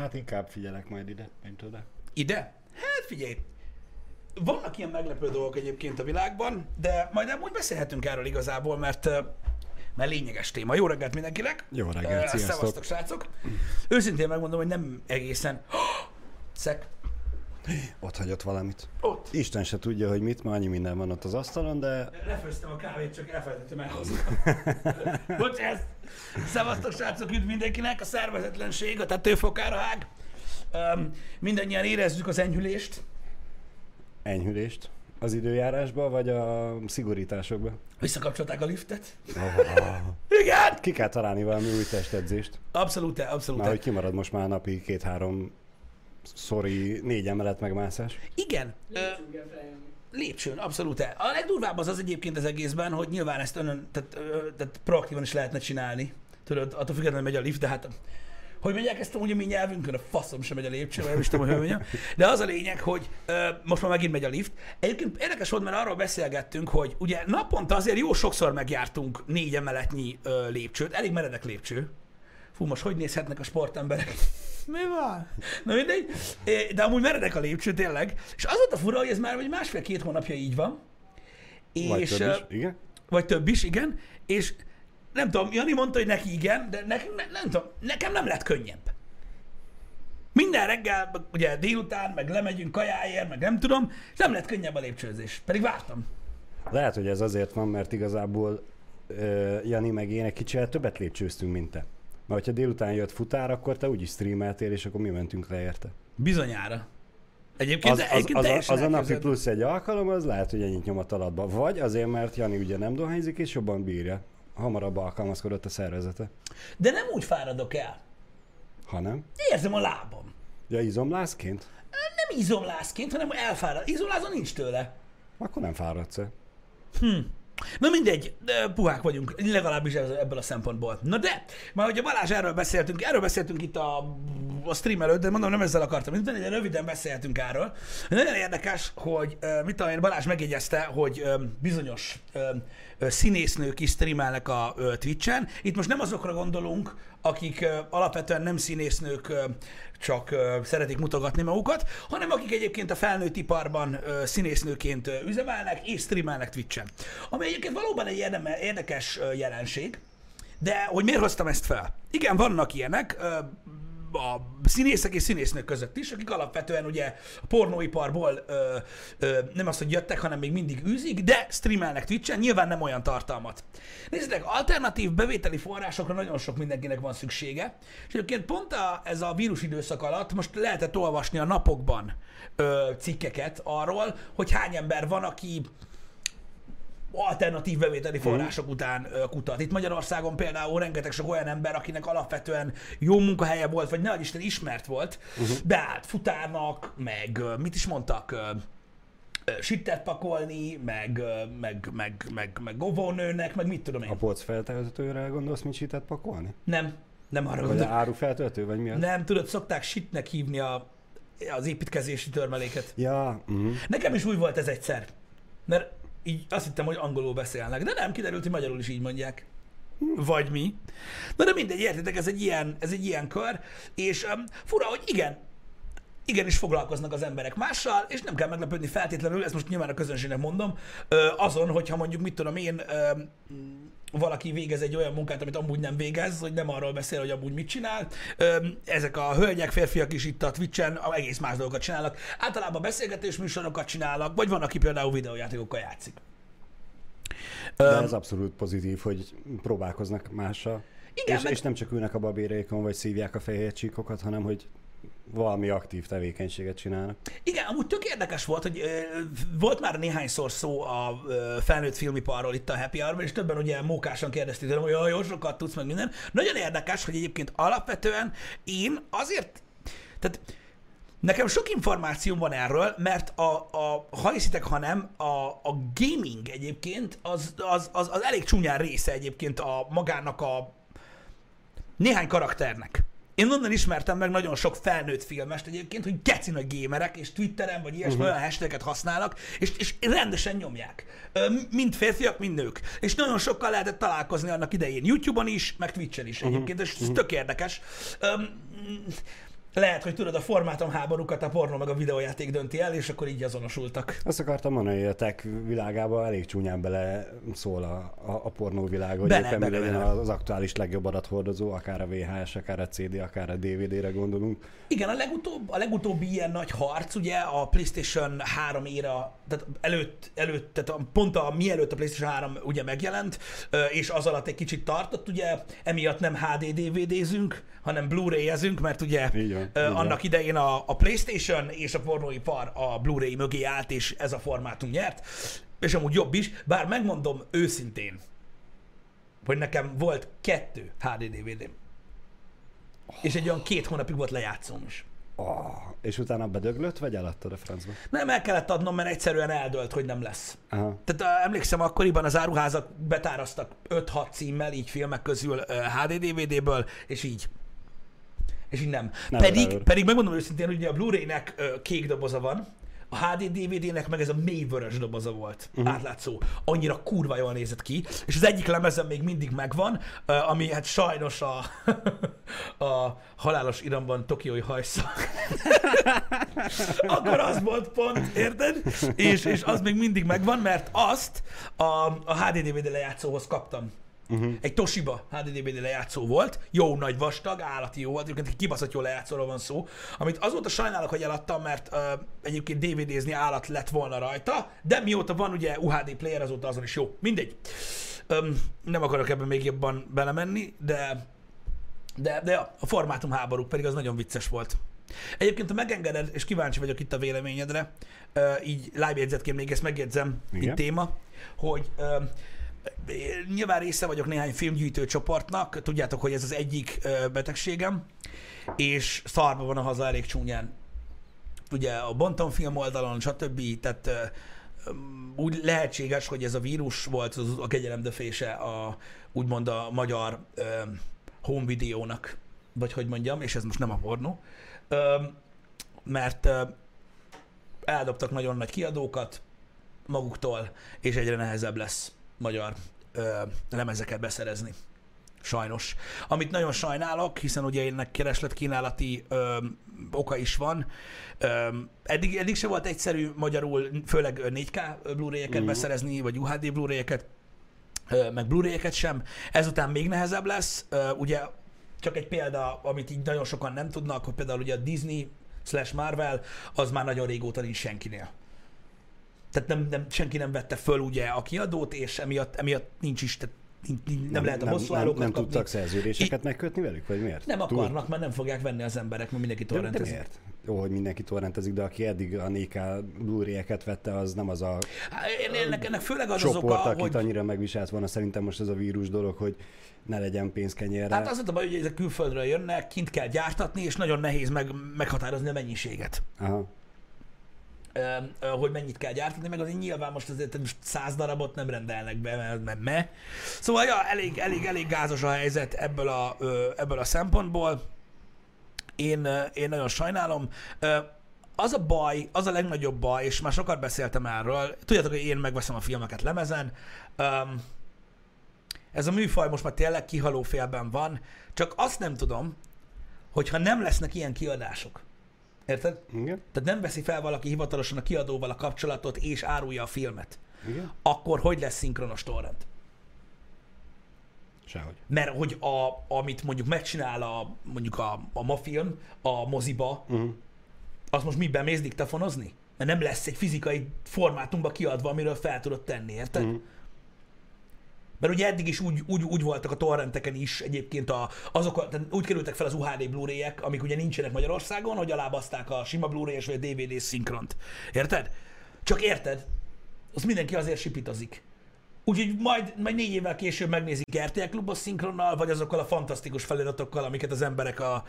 Hát inkább figyelek majd ide, mint oda. Ide? Hát figyelj, vannak ilyen meglepő dolgok egyébként a világban, de majd amúgy beszélhetünk erről igazából, mert, mert lényeges téma. Jó reggelt mindenkinek! Jó reggelt, sziasztok. Szevasztok, srácok! Őszintén megmondom, hogy nem egészen... Szek. Ott hagyott valamit. Ott. Isten se tudja, hogy mit, ma annyi minden van ott az asztalon, de Lefőztem a kávét, csak elfelejtettem elhozni. Bocs, ez. Szevasztok, srácok, üdv mindenkinek. A szervezetlenség a tetőfokára hág. Um, mindannyian érezzük az enyhülést. enyhülést az időjárásba, vagy a szigorításokba. Visszakapcsolták a liftet. Oh, Igen! Ki kell találni valami új testedzést. Abszolút, abszolút. Már hogy kimarad most már napi két-három szori négy emelet megmászás. Igen. Lépcsőn, abszolút. A legdurvább az az egyébként az egészben, hogy nyilván ezt önön, tehát, tehát proaktívan is lehetne csinálni. Tudod, attól függetlenül megy a lift, de hát hogy mondják ezt amúgy a mi nyelvünkön, a faszom sem megy a lépcső, nem is tudom, hogy. De az a lényeg, hogy ö, most már megint megy a lift. Egyébként érdekes volt, mert arról beszélgettünk, hogy ugye naponta azért jó sokszor megjártunk négy emeletnyi ö, lépcsőt, elég meredek lépcső. Fú, most hogy nézhetnek a sportemberek? Mi van? Na mindegy. De amúgy meredek a lépcső, tényleg. És az volt a fura, hogy ez már vagy másfél-két hónapja így van. Vagy És, több is, igen? vagy több is, igen. És nem tudom, Jani mondta, hogy neki igen, de nekem, ne, nem tudom, nekem nem lett könnyebb. Minden reggel, ugye délután, meg lemegyünk kajáért, meg nem tudom, és nem lett könnyebb a lépcsőzés. Pedig vártam. Lehet, hogy ez azért van, mert igazából uh, Jani meg én egy kicsit többet lépcsőztünk, mint te. Mert hogyha délután jött futár, akkor te úgyis streameltél, és akkor mi mentünk le érte. Bizonyára. Egyébként, Az, az, egyébként az, az a napi plusz egy alkalom, az lehet, hogy ennyit nyomat alatba. Vagy azért, mert Jani ugye nem dohányzik, és jobban bírja. Hamarabb alkalmazkodott a szervezete. De nem úgy fáradok el. Ha nem? Érzem a lábam. Ja, izomlászként? Nem izomlászként, hanem elfárad. Izomlázon nincs tőle. Akkor nem fáradsz -e. Na mindegy, de puhák vagyunk, legalábbis ebből a szempontból. Na de, már ugye Balázs erről beszéltünk, erről beszéltünk itt a, a stream előtt, de mondom, nem ezzel akartam, de de röviden beszéltünk erről. Nagyon érdekes, hogy mit tudom én, Balázs megjegyezte, hogy bizonyos színésznők is streamelnek a Twitch-en. Itt most nem azokra gondolunk, akik alapvetően nem színésznők, csak szeretik mutogatni magukat, hanem akik egyébként a felnőtt iparban színésznőként üzemelnek és streamelnek Twitch-en. Ami egyébként valóban egy érdekes jelenség, de hogy miért hoztam ezt fel? Igen, vannak ilyenek, a színészek és színésznők között is, akik alapvetően ugye a pornóiparból ö, ö, nem az, hogy jöttek, hanem még mindig űzik, de streamelnek Twitch-en, nyilván nem olyan tartalmat. Nézzétek, alternatív bevételi forrásokra nagyon sok mindenkinek van szüksége, és egyébként pont a, ez a vírus időszak alatt most lehetett olvasni a napokban ö, cikkeket arról, hogy hány ember van, aki alternatív bevételi források után kutat. Itt Magyarországon például rengeteg sok olyan ember, akinek alapvetően jó munkahelye volt, vagy ne Isten ismert volt, uh-huh. beállt futárnak, meg mit is mondtak, sittet pakolni, meg, meg, meg, meg, meg govónőnek, meg mit tudom én. A polc feltöltőre gondolsz, mint sitet pakolni? Nem, nem arra Vagy gondolok. áru feltöltő, vagy mi az? Nem, tudod, szokták sitnek hívni a, az építkezési törmeléket. Ja, uh-huh. Nekem is úgy volt ez egyszer. Mert így azt hittem, hogy angolul beszélnek, de nem, kiderült, hogy magyarul is így mondják. Vagy mi. Na de mindegy, értitek, ez egy ilyen, ez egy ilyen kör, és um, fura, hogy igen, igenis foglalkoznak az emberek mással, és nem kell meglepődni feltétlenül, ezt most nyilván a közönségnek mondom, azon, hogyha mondjuk, mit tudom én, valaki végez egy olyan munkát, amit amúgy nem végez, hogy nem arról beszél, hogy amúgy mit csinál. Ezek a hölgyek, férfiak is itt a Twitch-en egész más dolgokat csinálnak. Általában beszélgetés műsorokat csinálnak, vagy van, aki például videójátékokkal játszik. De ez abszolút pozitív, hogy próbálkoznak mással. Igen, és, meg- és nem csak ülnek a babérékon, vagy szívják a fehér csíkokat, hanem hogy valami aktív tevékenységet csinálnak. Igen, amúgy tök érdekes volt, hogy ö, volt már néhányszor szó a ö, felnőtt filmiparról itt a Happy hour és többen ugye mókásan kérdezték tőlem, hogy jó sokat tudsz meg minden. Nagyon érdekes, hogy egyébként alapvetően én azért, tehát Nekem sok információm van erről, mert a, a ha hiszitek, ha nem, a, a gaming egyébként az, az, az, az elég csúnyán része egyébként a magának a néhány karakternek. Én onnan ismertem meg nagyon sok felnőtt filmest egyébként, hogy geci nagy gémerek, és Twitteren vagy ilyesmi uh-huh. olyan hashtaget használnak, és, és rendesen nyomják. Mind férfiak, mind nők. És nagyon sokkal lehetett találkozni annak idején YouTube-on is, meg Twitch-en is egyébként, és ez tök érdekes. Öm, Lehet, hogy tudod, a formátum háborúkat a pornó meg a videójáték dönti el, és akkor így azonosultak. Azt akartam mondani, hogy a tech világába elég csúnyán bele szól a, a, a pornó világ, hogy Bele, éppen bele, legyen bele. az aktuális legjobb adathordozó, akár a VHS, akár a CD, akár a DVD-re gondolunk. Igen, a, legutóbb, a legutóbbi ilyen nagy harc, ugye a PlayStation 3 éra, tehát előtt, előtt tehát pont a mielőtt a PlayStation 3 ugye megjelent, és az alatt egy kicsit tartott, ugye, emiatt nem HD DVD-zünk, hanem Blu-ray-ezünk, mert ugye Így annak idején a, a PlayStation és a pornóipar a Blu-ray mögé állt, és ez a formátum nyert, és amúgy jobb is, bár megmondom őszintén, hogy nekem volt kettő HD DVD-m. És egy olyan két hónapig volt lejátszóm is. Oh, és utána bedöglött, vagy eladtad a francba? Nem el kellett adnom, mert egyszerűen eldölt, hogy nem lesz. Aha. Tehát emlékszem, akkoriban az áruházak betáraztak 5-6 címmel, így filmek közül HD DVD-ből, és így. És így nem. Never pedig, ever. pedig megmondom őszintén, hogy ugye a Blu-ray-nek kék doboza van, a HD DVD-nek meg ez a mély vörös doboza volt, uh-huh. átlátszó. Annyira kurva jól nézett ki, és az egyik lemezem még mindig megvan, ami hát sajnos a, a halálos iramban tokiói hajszak. Akkor az volt pont, érted? És, és az még mindig megvan, mert azt a, a HD DVD lejátszóhoz kaptam. Uh-huh. Egy Toshiba HD DVD lejátszó volt, jó nagy vastag, állati jó volt, egyébként egy kibaszott jó lejátszóról van szó, amit azóta sajnálok, hogy eladtam, mert uh, egyébként DVD-zni állat lett volna rajta, de mióta van ugye UHD player, azóta azon is jó. Mindegy. Um, nem akarok ebben még jobban belemenni, de de, de a formátum háborúk pedig az nagyon vicces volt. Egyébként, ha megengeded, és kíváncsi vagyok itt a véleményedre, ö, így live jegyzetként még ezt megjegyzem, Igen. itt téma, hogy ö, nyilván része vagyok néhány filmgyűjtő csoportnak, tudjátok, hogy ez az egyik betegségem, és szarba van a haza elég csúnyán. Ugye a Bonton film oldalon, stb. Tehát úgy lehetséges, hogy ez a vírus volt az, a kegyelemdöfése a, úgymond a magyar ö, home videónak, vagy hogy mondjam, és ez most nem a pornó, ö, mert ö, eldobtak nagyon nagy kiadókat maguktól, és egyre nehezebb lesz magyar ö, lemezeket beszerezni. Sajnos. Amit nagyon sajnálok, hiszen ugye ennek keresletkínálati ö, oka is van. Ö, eddig, eddig se volt egyszerű magyarul, főleg 4K Blu-ray-eket Mhm. beszerezni, vagy UHD Blu-ray-eket, ö, meg Blu-ray-eket sem. Ezután még nehezebb lesz. Ö, ugye csak egy példa, amit így nagyon sokan nem tudnak, hogy például ugye a Disney slash Marvel, az már nagyon régóta nincs senkinél. Tehát nem, nem, senki nem vette föl ugye a kiadót, és emiatt, emiatt nincs is, tehát nincs, nem, lehet a nem, hosszú nem, nem kapni. tudtak szerződéseket megkötni velük, vagy miért? Nem Túl- akarnak, mert nem fogják venni az emberek, mert mindenki De, de torrentezik. miért? Jó, hogy mindenki torrentezik, de aki eddig a 4K Blu-ray-eket vette, az nem az a Hát, én- Ennek, ennek főleg az az csoport, oka, akit hogy annyira megviselt volna szerintem most ez a vírus dolog, hogy ne legyen pénzkenyérre. Hát az a baj, hogy ezek külföldről jönnek, kint kell gyártatni, és nagyon nehéz meg, meghatározni a mennyiséget. Aha. Hogy mennyit kell gyártani, meg azért nyilván most azért most száz darabot nem rendelnek be, mert, mert me. Szóval ja, elég, elég, elég gázos a helyzet ebből a, ebből a szempontból. Én, én nagyon sajnálom. Az a baj, az a legnagyobb baj, és már sokat beszéltem erről, tudjátok, hogy én megveszem a filmeket lemezen, ez a műfaj most már tényleg kihaló félben van, csak azt nem tudom, hogyha nem lesznek ilyen kiadások. Érted? Igen? Tehát nem veszi fel valaki hivatalosan a kiadóval a kapcsolatot és árulja a filmet. Igen? Akkor hogy lesz szinkronos torrent? Sehogy. Mert hogy a, amit mondjuk megcsinál a, mondjuk a, a mafilm a moziba, Uh-huh. azt most mi bemész diktafonozni? Mert nem lesz egy fizikai formátumba kiadva, amiről fel tudod tenni, érted? Mhm. Mert ugye eddig is úgy, úgy, úgy voltak a torrenteken is egyébként a, azok, a, tehát úgy kerültek fel az UHD Blu-ray-ek, amik ugye nincsenek Magyarországon, hogy alábaszták a sima Blu-ray-es vagy a DVD szinkront. Érted? Csak érted? Azt mindenki azért sipitozik. Úgyhogy majd, majd négy évvel később megnézik RTL klubos szinkronnal, vagy azokkal a fantasztikus feliratokkal, amiket az emberek a,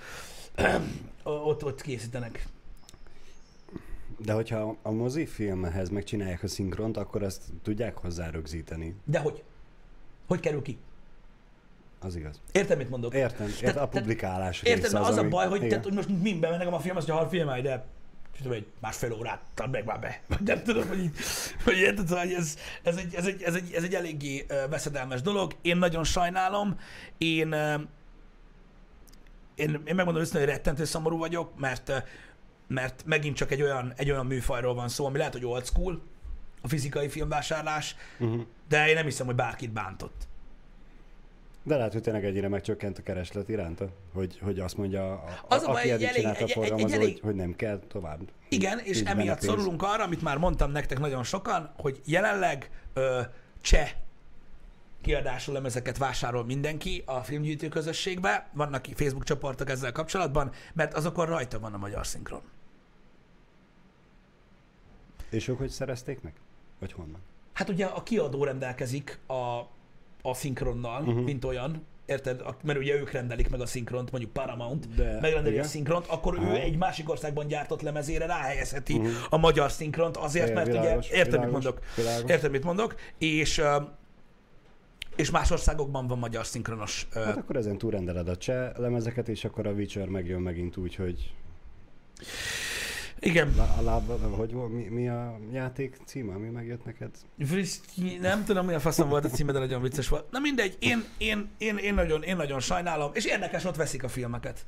ott, ott készítenek. De hogyha a mozifilmhez megcsinálják a szinkront, akkor azt tudják hozzá rögzíteni. De hogy? Hogy kerül ki? Az igaz. Érted, mit mondok? Értem, értem Tehát- a publikálás része mert az, a ami- baj, hogy, igen. tehát, hogy most mind bemennek a film, azt mondja, ha filmelj, de tudom, egy másfél órát, tad meg már be. Nem tudom, hogy, hogy érted, szóval, hogy ez, ez, egy, ez, egy, ez, egy, ez egy eléggé veszedelmes dolog. Én nagyon sajnálom. Én én, én megmondom őszintén, hogy rettentő szomorú vagyok, mert, mert megint csak egy olyan, egy olyan műfajról van szó, ami lehet, hogy old school, a fizikai filmvásárlás, Uh-huh. De én nem hiszem, hogy bárkit bántott. De lehet, hogy tényleg egyre megcsökkent a kereslet iránta, hogy, hogy azt mondja, a, Az a aki eddig elég- csinálta a egy- forgalmazó, elég- hogy, hogy nem kell tovább. Igen, és emiatt szorulunk arra, amit már mondtam nektek nagyon sokan, hogy jelenleg ö, cseh kiadású lemezeket vásárol mindenki a filmgyűjtő közösségbe, vannak Facebook csoportok ezzel kapcsolatban, mert azokon rajta van a magyar szinkron. És ők hogy szerezték meg? Vagy honnan? Hát ugye a kiadó rendelkezik a, a szinkronnal, uh-huh. mint olyan, érted? Mert ugye ők rendelik meg a szinkront, mondjuk Paramount, De- megrendeli igen. a szinkront, akkor Aha. ő egy másik országban gyártott lemezére ráhelyezheti uh-huh. a magyar szinkront, azért, É, mert világos, ugye, érted, mit világos, mondok? világos. Érted, mit mondok? És, és más országokban van magyar szinkronos. Hát akkor ezen túl rendeled a cseh lemezeket, és akkor a Witcher megjön megint úgy, hogy Igen. lá- a lába, hogy volt, mi, mi a játék címe, ami megjött neked? Friszki, nem tudom, milyen faszom volt a címe, de nagyon vicces volt. Na mindegy, én, én, én, én, nagyon, én nagyon sajnálom, és érdekes, ott veszik a filmeket.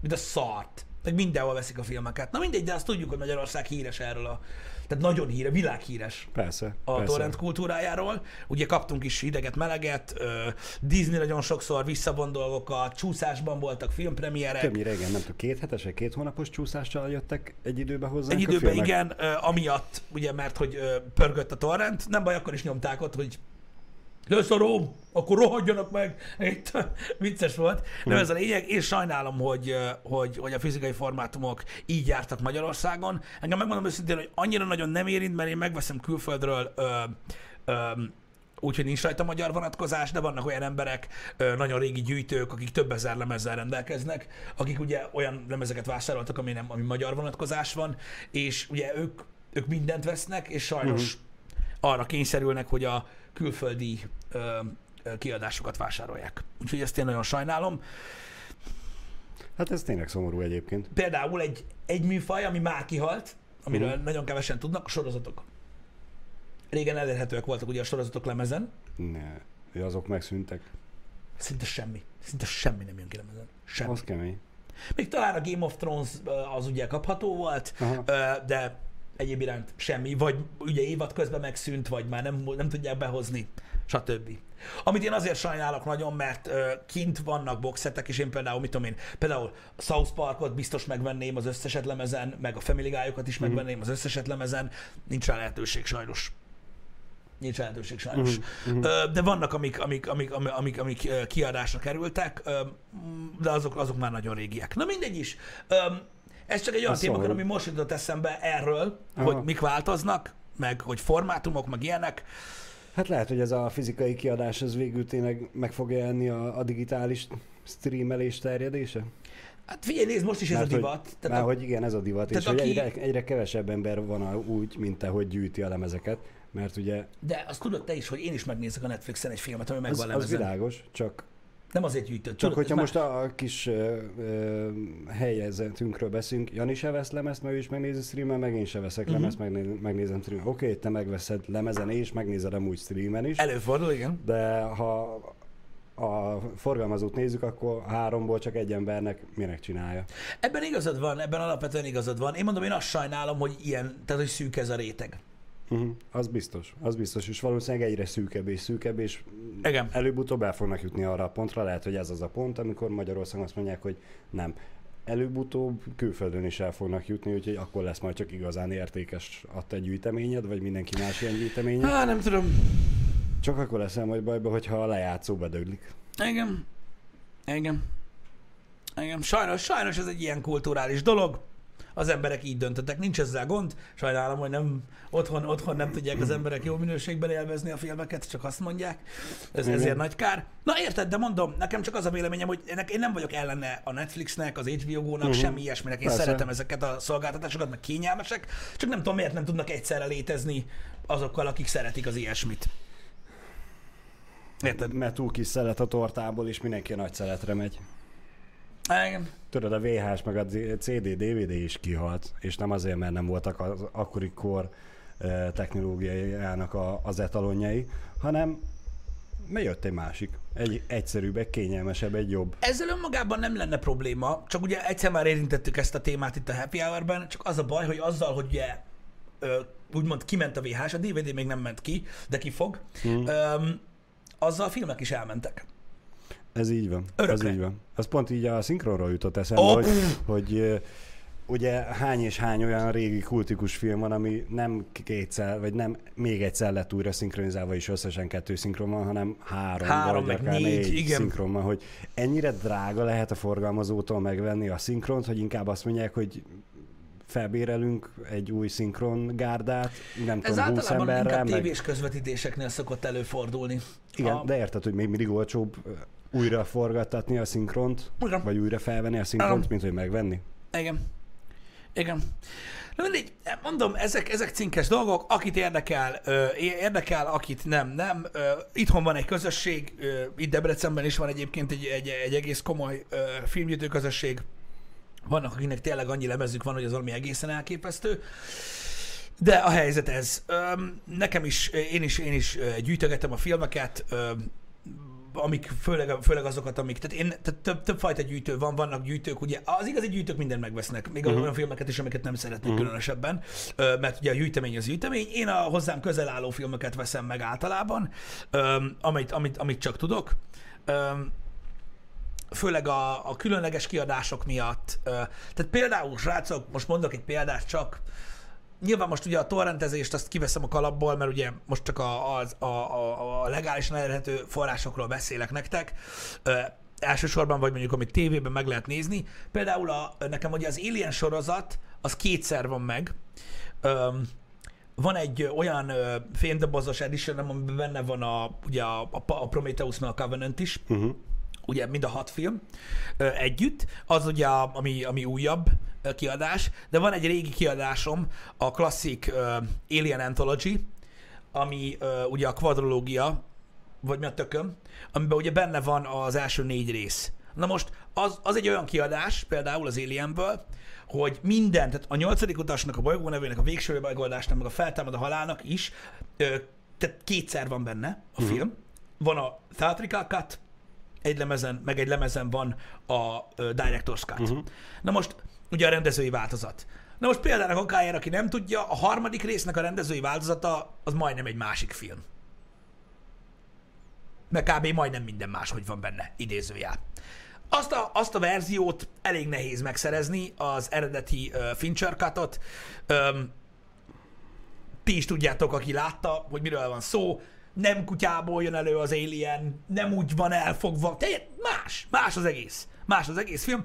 Mint a szart. Meg mindenhol veszik a filmeket. Na mindegy, de azt tudjuk, hogy Magyarország híres erről a... Tehát nagyon híre, világhíres Persze, a persze. torrent kultúrájáról. Ugye kaptunk is hideget, meleget, Disney nagyon sokszor visszavon dolgokat, csúszásban voltak filmpremierek. Többnyire igen, nem tudom, két hetes, vagy két hónapos csúszással jöttek egy időbe hozzánk Egy időben igen, amiatt, ugye, mert hogy pörgött a torrent, nem baj, akkor is nyomták ott, hogy leszarom, akkor rohadjanak meg. Itt vicces volt. Nem ez a lényeg, és sajnálom, hogy, hogy, hogy a fizikai formátumok így jártak Magyarországon. Engem megmondom őszintén, hogy annyira nagyon nem érint, mert én megveszem külföldről ö, ö, úgyhogy nincs rajta magyar vonatkozás, de vannak olyan emberek, nagyon régi gyűjtők, akik több ezer lemezzel rendelkeznek, akik ugye olyan lemezeket vásároltak, ami nem, ami magyar vonatkozás van, és ugye ők, ők mindent vesznek, és sajnos arra kényszerülnek, hogy a külföldi ö, kiadásokat vásárolják. Úgyhogy ezt én nagyon sajnálom. Hát ez tényleg szomorú egyébként. Például egy, egy műfaj, ami már kihalt, amiről Mhm. nagyon kevesen tudnak, a sorozatok. Régen elérhetőek voltak ugye a sorozatok lemezen, Ne, azok megszűntek. szinte semmi. Szinte semmi nem jön ki lemezen. Semmi. Az kemény. Még talán a Game of Thrones az ugye kapható volt, Aha. de egyéb iránt semmi. Vagy ugye évad közben megszűnt, vagy már nem, nem tudják behozni, stb. Amit én azért sajnálok nagyon, mert ö, kint vannak boxetek, és én például, mit tudom én, például a South Parkot biztos megvenném az összeset lemezen, meg a Family Guy-okat is megvenném az összeset lemezen, nincs rá lehetőség sajnos. Nincs lehetőség sajnos. Mhm. Ö, De vannak, amik, amik, amik, amik, amik, kiadásra kerültek, de azok, azok már nagyon régiek. Na mindegy is. Ez csak egy olyan Az témakör, szomorú. ami most jutott eszembe erről, Aha. hogy mik változnak, meg hogy formátumok, meg ilyenek. Hát lehet, hogy ez a fizikai kiadás ez végül tényleg meg fogja jelenni a, a digitális streamelés terjedése? Hát figyelj, nézd, most is ez Mert a hogy- divat. Tehát Már a- hogy igen, ez a divat, és tehát hogy aki- egyre, egyre kevesebb ember van a, úgy, mint te, hogy gyűjti a lemezeket, mert ugye De azt tudod te is, hogy én is megnézek a Netflixen egy filmet, ami az, megvan az lemezen. világos, csak, Nem azért gyűjtött. csak hogyha ez most a, kis ö, ö, helyezetünkről beszélünk, Jani se vesz lemezt, mert ő is megnézi streamen, meg én se veszek Mhm. lemezt, megné- megnézem streamen. Oké, te megveszed lemezen és megnézed amúgy streamen is, Előfordul, igen. de ha a forgalmazót nézzük, akkor háromból csak egy embernek minek csinálja. Ebben igazad van, ebben alapvetően igazad van. Én mondom, én azt sajnálom, hogy ilyen, tehát hogy szűk ez a réteg. Uh-huh. Az biztos, az biztos, és valószínűleg egyre szűkebb és szűkebb, és Igen. előbb-utóbb el fognak jutni arra a pontra, lehet, hogy ez az a pont, amikor Magyarországon azt mondják, hogy nem. Előbb-utóbb külföldön is el fognak jutni, úgyhogy akkor lesz majd csak igazán értékes a te gyűjteményed, vagy mindenki más ilyen gyűjteménye. Hát nem tudom. Csak akkor leszel majd bajba, hogyha a lejátszó bedöglik. Igen. Igen. Igen. Sajnos, sajnos ez egy ilyen kulturális dolog. Az emberek így döntöttek, nincs ezzel gond. Sajnálom, hogy nem, otthon, otthon nem tudják az emberek jó minőségben élvezni a filmeket, csak azt mondják. Ez Igen. ezért nagy kár. Na érted, de mondom, nekem csak az a véleményem, hogy ennek, én nem vagyok ellene a Netflixnek, az HBO Go-nak, Mhm. uh-huh. semmi ilyesminek. Én Persze. szeretem ezeket a szolgáltatásokat, meg kényelmesek, csak nem tudom, miért nem tudnak egyszerre létezni azokkal, akik szeretik az ilyesmit. Érted? Mert túl kis szelet a tortából, és mindenki nagy szeletre megy. Igen. Tudod, a VHS meg a CD, DVD is kihalt, és nem azért, mert nem voltak az akkori kor technológiájának a, az etalonjai, hanem jött egy másik. Egy egyszerűbb, egy kényelmesebb, egy jobb. Ezzel önmagában nem lenne probléma, csak ugye egyszer már érintettük ezt a témát itt a Happy Hour-ben, csak az a baj, hogy azzal, hogy ugye úgymond kiment a VHS, a DVD még nem ment ki, de ki fog, hmm. ö, azzal a filmek is elmentek. Ez így van. Örökre. Ez így van. Az pont így a szinkronról jutott eszembe, Ó, hogy, hogy ugye hány és hány olyan régi kultikus film van, ami nem kétszer, vagy nem még egyszer lett újra szinkronizálva, és összesen kettő szinkron van, hanem három, Három, vagy meg akár négy, négy igen. szinkron van, hogy ennyire drága lehet a forgalmazótól megvenni a szinkront, hogy inkább azt mondják, hogy felbérelünk egy új szinkron gárdát, nem Ez tudom, 20 általában emberrel, inkább meg... tévés közvetítéseknél szokott előfordulni. Igen, A- de érted, hogy még mindig olcsóbb újra forgattatni a szinkront, Igen. vagy újra felvenni a szinkront, Igen. mint hogy megvenni. Igen. Igen. Na mindegy, mondom, ezek, ezek cinkes dolgok, akit érdekel, ö, érdekel, akit nem, nem. Ö, itthon van egy közösség, ö, itt Debrecenben is van egyébként egy, egy, egy egész komoly ö, filmgyűjtő közösség. Vannak, akinek tényleg annyi lemezük van, hogy az valami egészen elképesztő. De a helyzet ez. Öm, nekem is, én is, én is ö, gyűjtögetem a filmeket, öm, amik főleg, főleg azokat, amik, tehát én, tehát több, több fajta gyűjtő van, vannak gyűjtők, ugye az igazi gyűjtők mindent megvesznek, még uh-huh. olyan filmeket is, amiket nem szeretnek uh-huh. különösebben, mert ugye a gyűjtemény az gyűjtemény. Én a hozzám közel álló filmeket veszem meg általában, amit, amit, amit csak tudok. Főleg a, a különleges kiadások miatt. Tehát például, srácok, most mondok egy példát csak, Nyilván most ugye a torrentezést azt kiveszem a kalapból, mert ugye most csak a, a, a, a, legálisan elérhető forrásokról beszélek nektek. Ö, elsősorban, vagy mondjuk amit tévében meg lehet nézni. Például a, nekem ugye az Alien sorozat, az kétszer van meg. Öm, van egy olyan ö, fémdobozos edition, amiben benne van a, ugye a, a, a Prometheus meg a Covenant is, Uh-huh. Ugye mind a hat film ö, együtt, az ugye a, ami, ami újabb ö, kiadás, de van egy régi kiadásom, a klasszik ö, Alien Anthology, ami ö, ugye a kvadrológia, vagy mi a tököm, amiben ugye benne van az első négy rész. Na most az, az egy olyan kiadás, például az Alienből, hogy minden, tehát a nyolcadik utasnak, a bolygó nevének, a végső megoldásnak, meg a feltámad a halálnak is, ö, tehát kétszer van benne a film. Van a Theatrical Cut, egy lemezen, meg egy lemezen van a Director's Cut. Uh-huh. Na most, ugye a rendezői változat. Na most például okájára, aki nem tudja, a harmadik résznek a rendezői változata az majdnem egy másik film. Meg kb. majdnem minden máshogy van benne, idézőjel. Azt a, azt a verziót elég nehéz megszerezni, az eredeti uh, Fincher Cutot. Um, ti is tudjátok, aki látta, hogy miről van szó. Nem kutyából jön elő az Alien, nem úgy van elfogva. Teljesen más, más az egész. Más az egész film.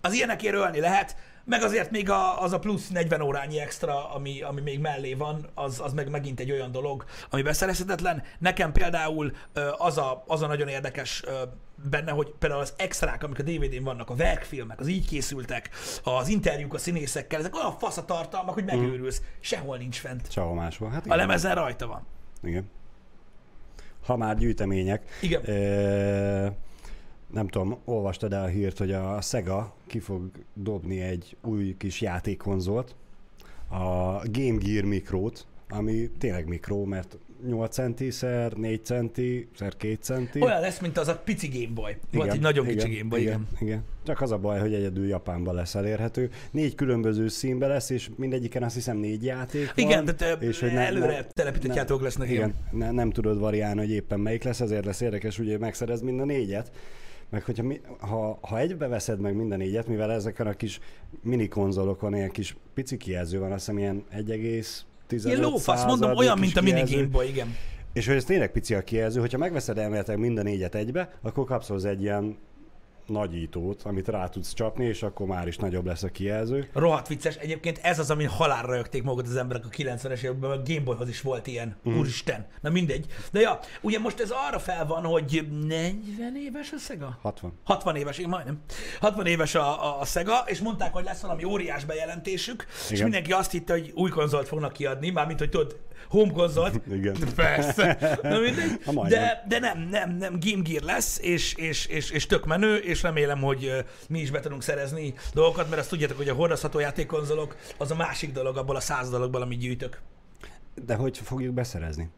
Az ilyenekért ölni lehet, meg azért még a, az a plusz 40 órányi extra, ami, ami még mellé van, az, az meg megint egy olyan dolog, ami beszerezhetetlen. Nekem például az a, az a nagyon érdekes benne, hogy például az extrák, amik a DVD-n vannak, a verkfilmek, az így készültek, az interjúk a színészekkel, ezek olyan fasz a tartalmak, hogy megőrülsz. Sehol nincs fent. Sehol máshol. Hát A igen. lemezen rajta van. igen. Ha már gyűjtemények, Igen. ö, nem tudom, olvastad el a hírt, hogy a Sega ki fog dobni egy új kis játékkonzolt, a Game Gear Micrót, ami tényleg mikro, mert 8 centi szer 4 centi szer 2 centi. Olyan lesz, mint az a pici Game Boy. Volt egy nagyon kicsi Game Boy, igen. igen. igen. Csak az a baj, hogy egyedül Japánban lesz elérhető. Négy különböző színben lesz, és mindegyiken azt hiszem négy játék van. Igen, tehát és hogy ne, előre telepített játékok lesznek. igen, ne, nem tudod variálni, hogy éppen melyik lesz, ezért lesz érdekes, ugye megszerez mind a négyet. Meg hogyha mi, ha, ha egybe veszed meg mind a négyet, mivel ezeken a kis mini konzolokon ilyen kis pici kijelző van, azt hiszem ilyen 1,15 Ilyen lófasz, mondom, olyan, mint a mini kijelző. Game Boy, igen. És hogy ez tényleg pici a kijelző, hogyha megveszed elméletileg mind a négyet egybe, akkor kapsz hozzá egy ilyen nagyítót, amit rá tudsz csapni, és akkor már is nagyobb lesz a kijelző. Rohadt vicces. Egyébként ez az, amin halálra rögték magukat az emberek a 90-es években, a Game Boyhoz is volt ilyen. Mm. Úristen. Na mindegy. De ja, ugye most ez arra fel van, hogy 40 éves a Sega? 60. 60 éves, igen, majdnem. 60 éves a, a, a Sega, és mondták, hogy lesz valami óriás bejelentésük, és Igen. mindenki azt hitte, hogy új konzolt fognak kiadni, mármint, hogy tudod, home konzolt. Igen. Persze. Na mindegy. De, de nem, nem, nem, Game Gear lesz, és, és, és, és tök menő, és remélem, hogy mi is be tudunk szerezni dolgokat, mert azt tudjátok, hogy a hordozható játékkonzolok az a másik dolog abból a száz dologból, amit gyűjtök. De hogy fogjuk beszerezni?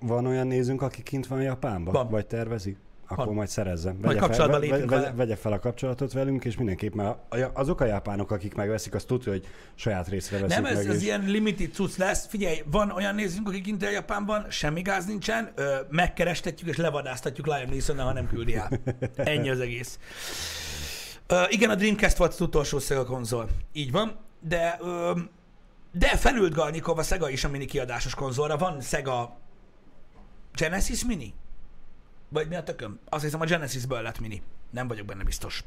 Van olyan nézőnk, aki kint van Japánban? Van. Vagy tervezi? Akkor Van. majd szerezzen. Majd kapcsolatba lépünk vegye, vele. vegye fel a kapcsolatot velünk, és mindenképp már a- azok a japánok, akik megveszik, azt tudja, hogy saját részre veszik Nem, ez, meg. ez és... ilyen limited cucc lesz. Figyelj, van olyan nézőnk, akik kint el Japánban, semmi gáz nincsen, ö, megkerestetjük és levadáztatjuk Liam neeson ha nem küldi el. Ennyi az egész. Ö, igen, a Dreamcast volt az utolsó Sega konzol. Így van, de ö, de felült Galnyikov a Sega is a mini kiadásos konzolra. Van Sega Genesis Mini? Vagy mi a tököm? Azt hiszem a Genesisből lett mini. Nem vagyok benne biztos.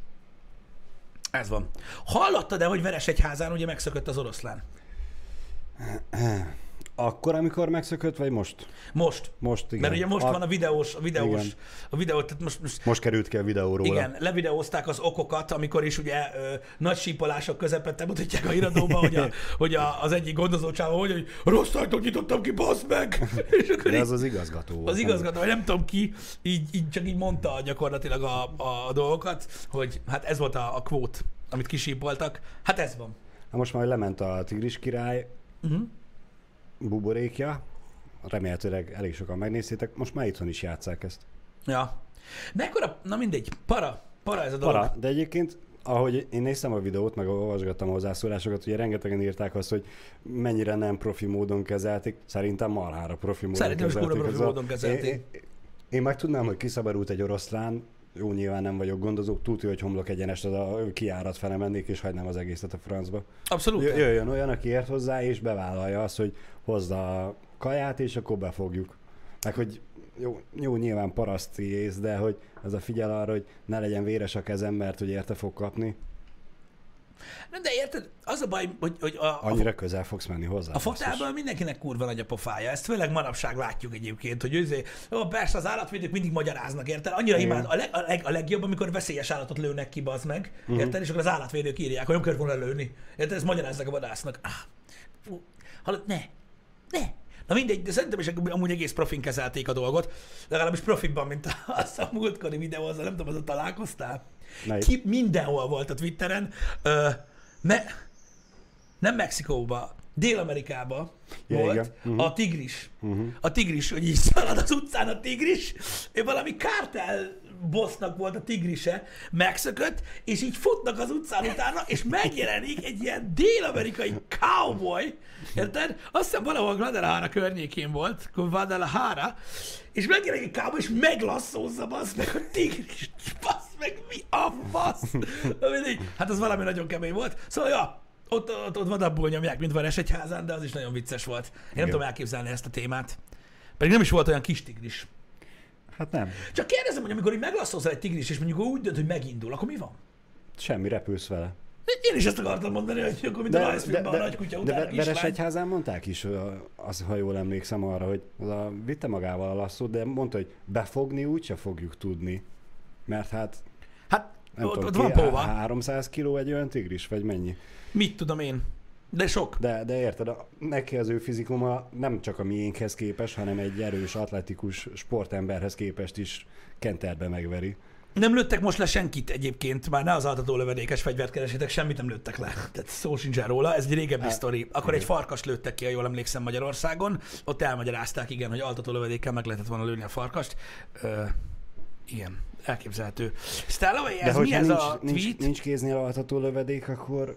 Ez van. Hallottad-e, hogy Veresegyházán ugye megszökött az oroszlán? Akkor, amikor megszökött, vagy most? Most. Most, igen. Mert ugye most a... van a videós, a videós, Igen. a videó, tehát most, most Most került ki a videó róla. igen, levideózták az okokat, amikor is ugye ö, nagy sípolások közepette mutatják a irodóban, hogy, a, hogy a, az egyik gondozó csávó mondja, hogy rossz ajtót nyitottam ki, bassz meg! És akkor De így, az az igazgató volt. az igazgató, vagy nem tudom ki, így, így csak így mondta gyakorlatilag a, a, dolgokat, hogy hát ez volt a, a kvót, amit kisípoltak. Hát ez van. Hát most már lement a Tigris király Uh-huh. Buborékja, remélhetőleg elég sokan megnéztétek, most már itthon is játszák ezt. Ja. De ekkora, na mindegy, para, para ez a dolog. Para, de egyébként ahogy én néztem a videót, meg olvasgattam a hozzászólásokat, ugye rengetegen írták azt, hogy mennyire nem profi módon kezelték. Szerintem marhára profi módon Szerintem is kezelték. kurva profi Ez a- módon kezelték. Én, én, én meg tudnám, hogy kiszabadult egy oroszlán, jó, nyilván nem vagyok gondozó, tudja, hogy homlok egyenest az a kiárat fele mennék, és hagynám az egészet a francba. Abszolút. Jö- Jöjjön olyan, aki ért hozzá, és bevállalja azt, hogy hozza a kaját, és akkor befogjuk. Meg hogy jó, jó nyilván paraszti ész, de hogy ez a figyel arra, hogy ne legyen véres a kezem, mert hogy érte fog kapni, Nem, de érted, az a baj, hogy, hogy a, a, annyira közel fogsz menni hozzá. a fotában mindenkinek kurva nagy a pofája. Ezt főleg manapság látjuk egyébként, hogy őzé, jó, persze az állatvédők mindig magyaráznak, érted? Annyira Igen. imád, a, leg, a, leg, a legjobb, amikor veszélyes állatot lőnek ki, bazd meg, uh-huh. érted? És akkor az állatvédők írják, hogy nem kell volna lőni. Érted? Ezt magyaráznak a vadásznak. Ah, hallod, ne, ne. Na mindegy, de szerintem is amúgy egész profin kezelték a dolgot, legalábbis profibban, mint az a múltkori videó, azzal nem tudom, azon találkoztál. Ne. Ki mindenhol volt a Twitteren. Ö, ne, nem Mexikóba, Dél-Amerikába Ja, volt igen. Mhm. a tigris. A tigris, hogy így szalad az utcán a tigris, ő valami kártel bossnak volt a tigrise, megszökött, és így futnak az utcán utána, és megjelenik egy ilyen dél-amerikai cowboy, érted? Azt hiszem valahol Guadalajara környékén volt, Guadalajara, és megjelenik egy cowboy, és meglasszózza, bassz meg a tigris, bassz meg, mi a fasz? Na mindegy, Hát az valami nagyon kemény volt. Szóval, ja, ott, ott, ott vadabbul nyomják, mint van Esegyházán, de az is nagyon vicces volt. Én nem Igen. tudom elképzelni ezt a témát. Pedig nem is volt olyan kis tigris. Hát nem. Csak kérdezem, hogy amikor így meglasszózol egy tigris, és mondjuk úgy dönt, hogy megindul, akkor mi van? Semmi, repülsz vele. Én is ezt akartam mondani, hogy akkor mint a rajzfilmben a nagy kutya de után a Ve- Veres kislány. egyházán mondták is, az, ha jól emlékszem arra, hogy az a, vitte magával a lasszót, de mondta, hogy befogni úgyse fogjuk tudni. Mert Hát nem ott, tudom, ott ki- van póva. 300 kiló egy olyan tigris, vagy mennyi? Mit tudom én? De sok. De, de érted, a, neki az ő fizikuma nem csak a miénkhez képes, hanem egy erős, atletikus sportemberhez képest is kenterbe megveri. Nem lőttek most le senkit egyébként, már ne az altató lövedékes fegyvert keresétek, semmit nem lőttek le. Tehát szó sincsen róla, ez egy régebbi Hát, sztori. Akkor egy farkas lőttek ki, ha jól emlékszem Magyarországon. Ott elmagyarázták, igen, hogy altató lövedékkel meg lehetett volna lőni a farkast. Ö, igen, elképzelhető. De ez mi hogyha ez nincs, a nincs, tweet? nincs kéznél altató lövedék, akkor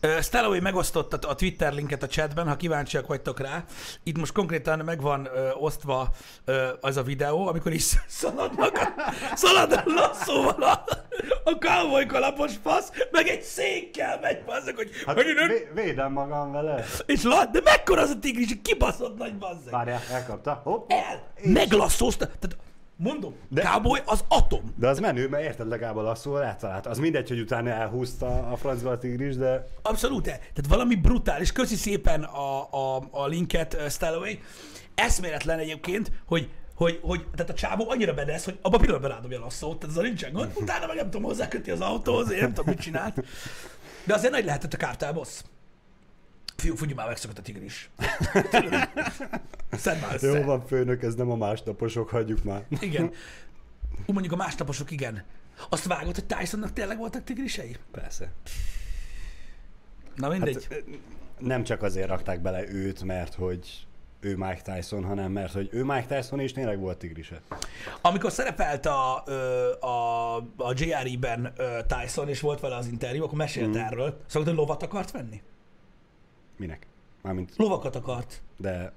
Ö, Stellaway megosztotta a Twitter linket a chatben, ha kíváncsiak vagytok rá. Itt most konkrétan meg van ö, osztva ö, az a videó, amikor is szaladnak, a, szalad a lasszóval a, a cowboy kalapos fasz, meg egy székkel megy, bazzak, hogy hát, vé- védem magam vele. és lát, de mekkora az a tigris, kibaszott nagy bazzak. Várjál, elkapta. Hopp. El, meglasszózta, tehát mondom, De- cowboy az atom. De az menő, mert érted legalább a lasszóval eltalált. Az mindegy, hogy utána elhúzta a francba a tigris, de Abszolút, tehát valami brutális. Köszi szépen a, a, a linket, uh, Stalloway. Eszméletlen egyébként, hogy hogy, hogy, tehát a csávó annyira bedesz, hogy abban a pillanatban rádobja a lasszót, tehát az a nincsen gond, utána meg nem tudom hozzáköti az autóhoz, én nem tudom, mit csinált. De azért nagy lehetett a kártálbossz. Fiú, figyelj már, megszokott a tigris. Szedd már össze. jó van főnök, ez nem a másnaposok, hagyjuk már. Igen. Úgy mondjuk a másnaposok, igen. Azt vágott, hogy Tysonnak tényleg voltak tigrisei? Persze. Na mindegy. Hát, nem csak azért rakták bele őt, mert hogy ő Mike Tyson, hanem mert hogy ő Mike Tyson és tényleg volt tigrise. Amikor szerepelt a, a, a JRE-ben Tyson, és volt vele az interjú, akkor mesélt mm. erről. Szóval, hogy lovat akart venni? Minek? Mármint, Lovakat akart. de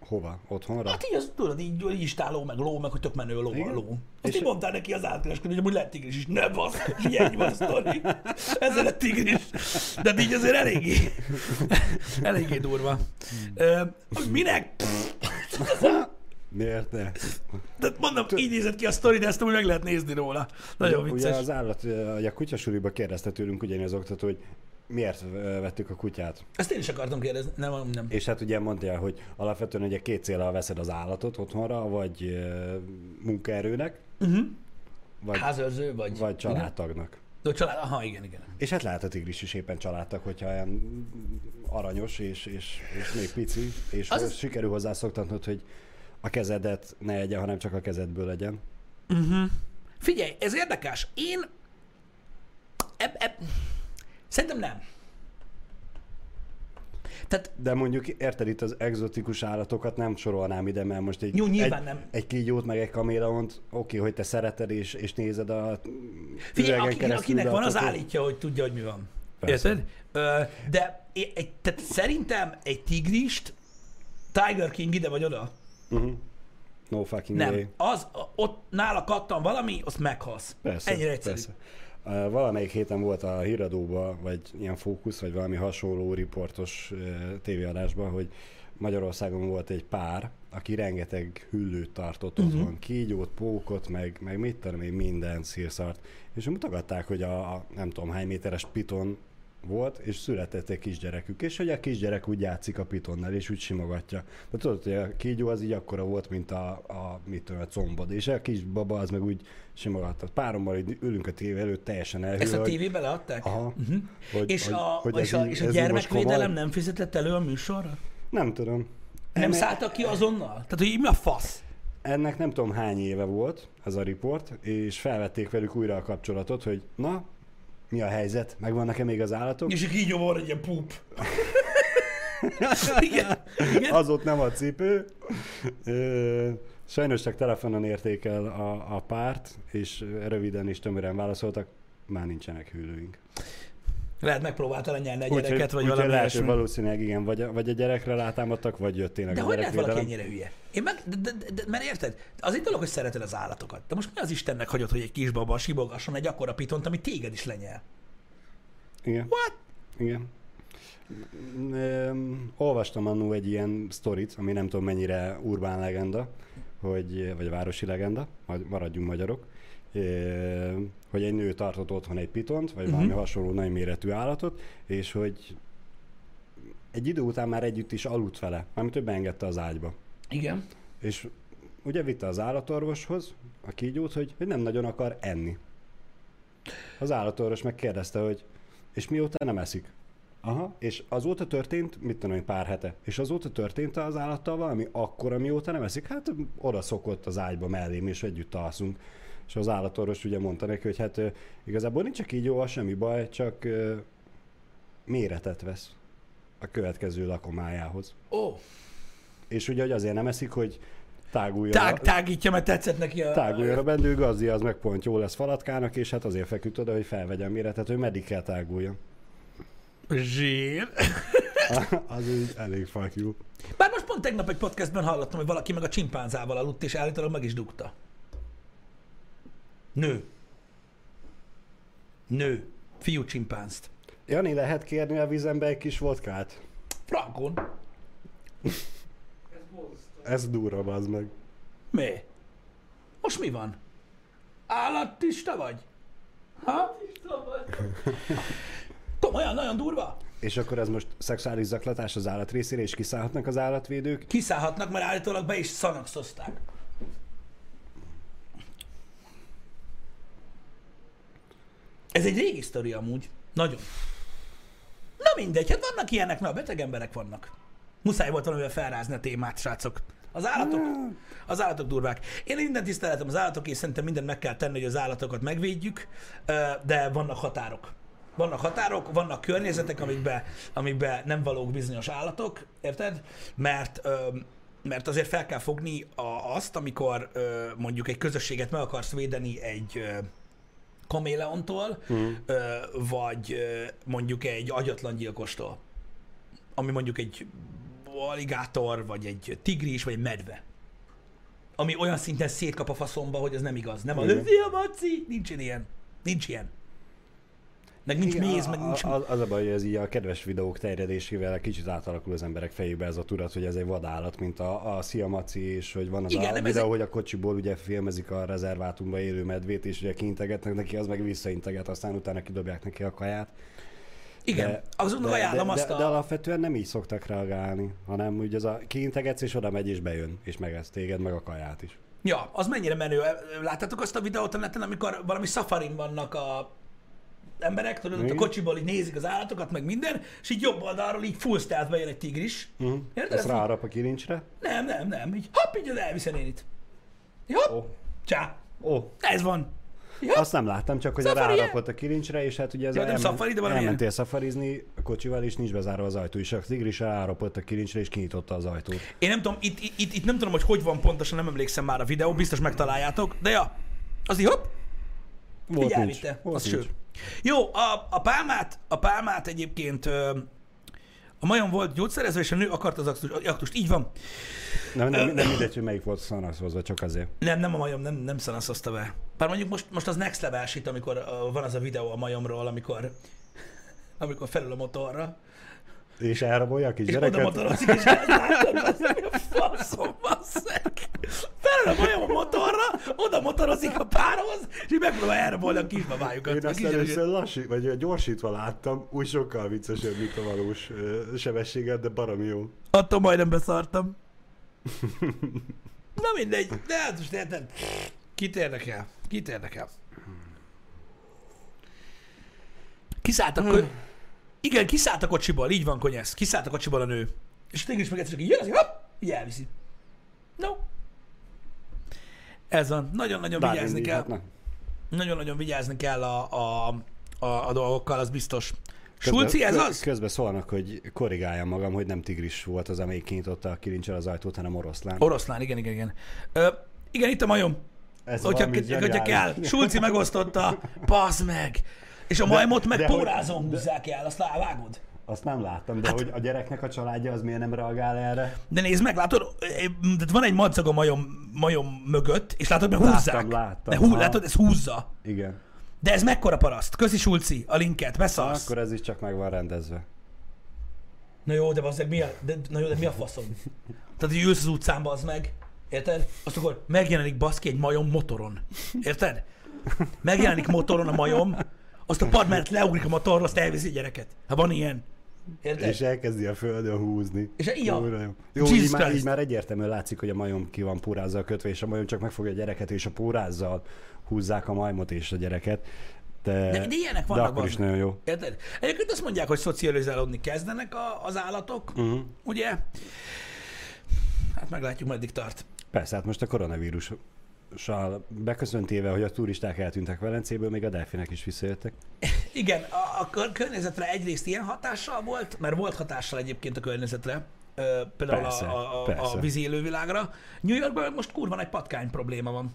hova? Otthonra? Hát így, az, tudod, így, így istáló, meg ló, meg hogy tök menő ló, Igen? ló. Azt És- így mondtál neki az átkereskedő, hogy amúgy lett tigris is. Ne basz, ennyi van a sztori. Ezzel lett tigris. De így azért eléggé, eléggé durva. Ö, hogy minek? Miért ne? De mondom, így nézett ki a sztori, de ezt úgy meg lehet nézni róla. Nagyon Ugye vicces. az állat, ugye a kutyasuriba kérdezte tőlünk ugyanis az oktató, hogy miért vettük a kutyát. Ezt én is akartam kérdezni. Nem, nem. És hát ugye mondja, hogy alapvetően ugye két célra veszed az állatot otthonra, vagy munkaerőnek, Uh-huh. vagy, Házőrző vagy... vagy családtagnak. De család, aha, igen, igen. És hát lehet a tigris is éppen családtag, hogyha olyan aranyos és, és, és még pici, és Az- sikerül hozzá szoktatnod, hogy a kezedet ne egyen, hanem csak a kezedből legyen. Figyelj, ez érdekes. Én... Eb, eb... Szerintem nem. Tehát De mondjuk érted itt az egzotikus állatokat nem sorolnám ide, mert most egy, Jó, nyilván egy, nem. egy kígyót meg egy kaméleont, oké, hogy te szereted és, és nézed a Figyelj, akinek de van, az állítja, hogy tudja, hogy mi van. Persze. Érted? Ö, de egy, tehát szerintem egy tigrist, Tiger King ide vagy oda? Uh-huh. No fucking Nem. way. Az, ott nála kattan valami, azt meghalsz. Persze, Ennyire egyszerű. persze. Valamelyik héten volt a híradóban, vagy ilyen fókusz, vagy valami hasonló riportos tévéadásban, hogy Magyarországon volt egy pár, aki rengeteg hüllőt tartott uh-huh. otthon, kígyót, pókot, meg, meg mit tudom én, minden szírszart. És mutogatták, hogy a, a nem tudom hány méteres piton volt, és született egy kisgyerekük, és hogy a kisgyerek úgy játszik a pitonnal, és úgy simogatja. De tudod, hogy a kígyó az így akkora volt, mint a, a mit tudom, a combod, és a kis baba az meg úgy simogatta. Párommal így ülünk a tévé előtt, teljesen elhűl, Ezt a tévébe leadták? Aha. Uh-huh. Hogy, És, hogy, a, hogy és, a, így- és a gyermekvédelem nem fizetett elő a műsorra? Nem tudom. Nem Ennek- szálltak ki azonnal? Tehát, hogy mi a fasz? Ennek nem tudom hány éve volt ez a riport, és felvették velük újra a kapcsolatot, hogy na, mi a helyzet, megvannak-e még az állatok? És így van egy ilyen pup. igen, igen. Az ott nem a cipő. Sajnos csak telefonon értékel a, a párt, és röviden és tömören válaszoltak, már nincsenek hűlőink. Lehet megpróbálta lenyelni egy Úgyhogy gyereket, vagy úgyhogy valami lehet, hogy valószínűleg igen, vagy, a- vagy a gyerekre rátámadtak, vagy jött tényleg De a hogy lehet valaki ennyire hülye? Én meg, de, de, de, de, mert érted? Az egy dolog, hogy szereted az állatokat. De most mi az Istennek hagyott, hogy egy kisbaba sibogasson egy akkora pitont, ami téged is lenyel? Igen. What? Igen. Öm, olvastam annó egy ilyen sztorit, ami nem tudom mennyire urbán legenda, hogy, vagy városi legenda, majd maradjunk magyarok, hogy egy nő tartott otthon egy pitont, vagy valami Mhm. hasonló nagy méretű állatot, és hogy egy idő után már együtt is aludt vele, mármint ő beengedte az ágyba. Igen. És ugye vitte az állatorvoshoz a kígyót, hogy, hogy nem nagyon akar enni. Az állatorvos megkérdezte, hogy és mióta nem eszik? Aha, és azóta történt, mit tudom én, pár hete, és azóta történt az állattal valami, akkor, mióta nem eszik, hát oda szokott az ágyba mellém, és együtt alszunk. És az állatorvos ugye mondta neki, hogy hát igazából nincs a kígyóval semmi baj, csak méretet vesz a következő lakomájához. Ó, És ugye, hogy azért nem eszik, hogy táguljon, tág, a, tágítja, mert tetszett neki a... táguljon a bendő gazdi, az meg pont jó lesz falatkának, és hát azért feküdt oda, hogy felvegyen méretet, hogy meddig kell táguljon. Zsír. az így elég fuck you. Bár most pont tegnap egy podcastben hallottam, hogy valaki meg a csimpánzával aludt, és állítólag meg is dugta. Nő. Nő. Fiú csimpánzt. Jani, lehet kérni a vízembe egy kis vodkát? Frankon. Ez durva, az meg. Mi? Most mi van? Állattista vagy? Ha? Komolyan, nagyon durva? És akkor ez most szexuális zaklatás az állat részére, és kiszállhatnak az állatvédők? Kiszállhatnak, mert állítólag be is szanakszozták. Ez egy régi sztori amúgy. Nagyon. Na mindegy, hát vannak ilyenek, na beteg emberek vannak. Muszáj volt valamivel felrázni a témát, srácok. Az állatok, az állatok durvák. Én minden tiszteletem az állatok, és szerintem mindent meg kell tenni, hogy az állatokat megvédjük, de vannak határok. Vannak határok, vannak környezetek, amikben, amikben nem valók bizonyos állatok, érted? Mert mert azért fel kell fogni azt, amikor mondjuk egy közösséget meg akarsz védeni egy kaméleontól, mm. ö, vagy ö, mondjuk egy agyatlan gyilkostól, ami mondjuk egy aligátor, vagy egy tigris, vagy egy medve. Ami olyan szinten szétkap a faszomba, hogy ez nem igaz. Nem lövi a maci, nincs ilyen. Nincs ilyen. Meg nincs Igen, méz, meg nincs... Az, az a baj, hogy ez így a kedves videók terjedésével kicsit átalakul az emberek fejébe ez a tudat, hogy ez egy vadállat, mint a, a Szia Maci, és hogy van az Igen, a videó, egy- hogy a kocsiból ugye filmezik a rezervátumba élő medvét, és ugye kiintegetnek neki, az meg visszainteget, aztán utána kidobják neki a kaját. Igen, De- azon ajánlom de, azt de, a... de alapvetően nem így szoktak reagálni, hanem úgy az a kiintegetsz, és oda megy, és bejön, és megesz téged, meg a kaját is. Ja, az mennyire menő. Láttátok azt a videót a neten, amikor valami szafarin vannak a emberek, tudod, ott a kocsiból így nézik az állatokat, meg minden, és így jobb oldalról így full stealth bejön egy tigris. Uh-huh. Érted? Ez ráarap a kilincsre. Nem, nem, nem, így hopp, így elvisz a nénit. Hopp, Ó, csá, ó, ez van. Ja, Azt nem láttam, csak hogy Szafari- rárapott a kilincsre, és hát ugye ez Ja, a nem szafari, de elmentél szafarizni a kocsival, és nincs bezárva az ajtó, és a tigris rárapott a kilincsre, és kinyitotta az ajtót. Én nem tudom, itt, itt, itt, nem tudom, hogy hogy van pontosan, nem emlékszem már a videó, biztos megtaláljátok, de ja, az így hopp, Volt így nincs. elvitte, Volt az nincs. ső. Jó, a, a pálmát, a pálmát egyébként a majom volt gyógyszerezve, és a nő akarta az aktust. Így van. Nem, nem, nem mindegy, hogy melyik volt szanaszhozva, csak azért. Nem, nem a majom, nem, nem szanaszozta be. Bár mondjuk most, most az next level shit, amikor uh, van az a videó a majomról, amikor amikor felül a motorra, És elrabolja a és oda kisgyereket? motorozik, és faszom, basszeg. Felül a majom a motorra, oda motorozik a párhoz, és így megpróbál elrabolni a kisbabájukat. Én kisgyereket. először lassít, vagy gyorsítva láttam, úgy sokkal viccesebb, mint a valós sebességet, de baromi jó. Attól majdnem beszartam. Na mindegy, de hát most érted, kit érdekel? Kit érdekel? Kiszállt a kö... Igen, kiszállt a kocsiból, így van, konyesz. Kiszállt a kocsiból a nő. És tényleg is meg egyszer csak így jön, hopp, így elviszi. No. Ez van. Nagyon-nagyon Bár vigyázni kell. hát na. Nagyon-nagyon vigyázni kell a, a, a, a dolgokkal, az biztos. Közben- Sulci, ez az? Közben szólnak, hogy korrigáljam magam, hogy nem tigris volt az, amelyik kinyitotta a kilincsel az ajtót, hanem oroszlán. Oroszlán, igen, igen, igen. Ö, igen, itt a majom. Ez Hogyha, hogyha kell. Sulci megosztotta, passz meg. És a majmot meg de hogy- pórázon húzzák el, azt vágod? Azt nem láttam, de Hát- hogy a gyereknek a családja az miért nem reagál erre? De nézd meg, látod, eh, de van egy madzag a majom, majom mögött, és látod, mert Láttam, húzzák. láttam, de hú, látod, ez húzza. Igen. De ez mekkora paraszt? Köszi Sulci, a linket, beszarsz. Akkor ez is csak meg van rendezve. Na jó, de bazzeg, mi a, de, na jó, de mi a faszom? Tehát, hogy ülsz az utcán, bazd meg, érted? Azt akkor megjelenik baszki egy majom motoron, érted? Megjelenik motoron a majom, azt a pad mellett leugrik a motorról, azt elviszi a gyereket. Hát van ilyen. Érted? És elkezdi a földön húzni. És ja. Jó. Jesus így már, így már egyértelműen látszik, hogy a majom ki van pórázzal kötve, és a majom csak megfogja a gyereket, és a pórázzal húzzák a majmot és a gyereket. De, De, de ilyenek de vannak. akkor is nagyon jó. Érted? Egyébként azt mondják, hogy szocializálódni kezdenek a, az állatok, Uh-huh. ugye? Hát meglátjuk, meddig tart. Persze, hát most a koronavírus beköszöntéve, hogy a turisták eltűntek Velencéből, még a delfinek is visszajöttek. Igen, a, a kör- környezetre egyrészt ilyen hatással volt, mert volt hatással egyébként a környezetre, ö, például Persze, a, a, persze. a vízi élővilágra. New Yorkban most kurva nagy patkány probléma van.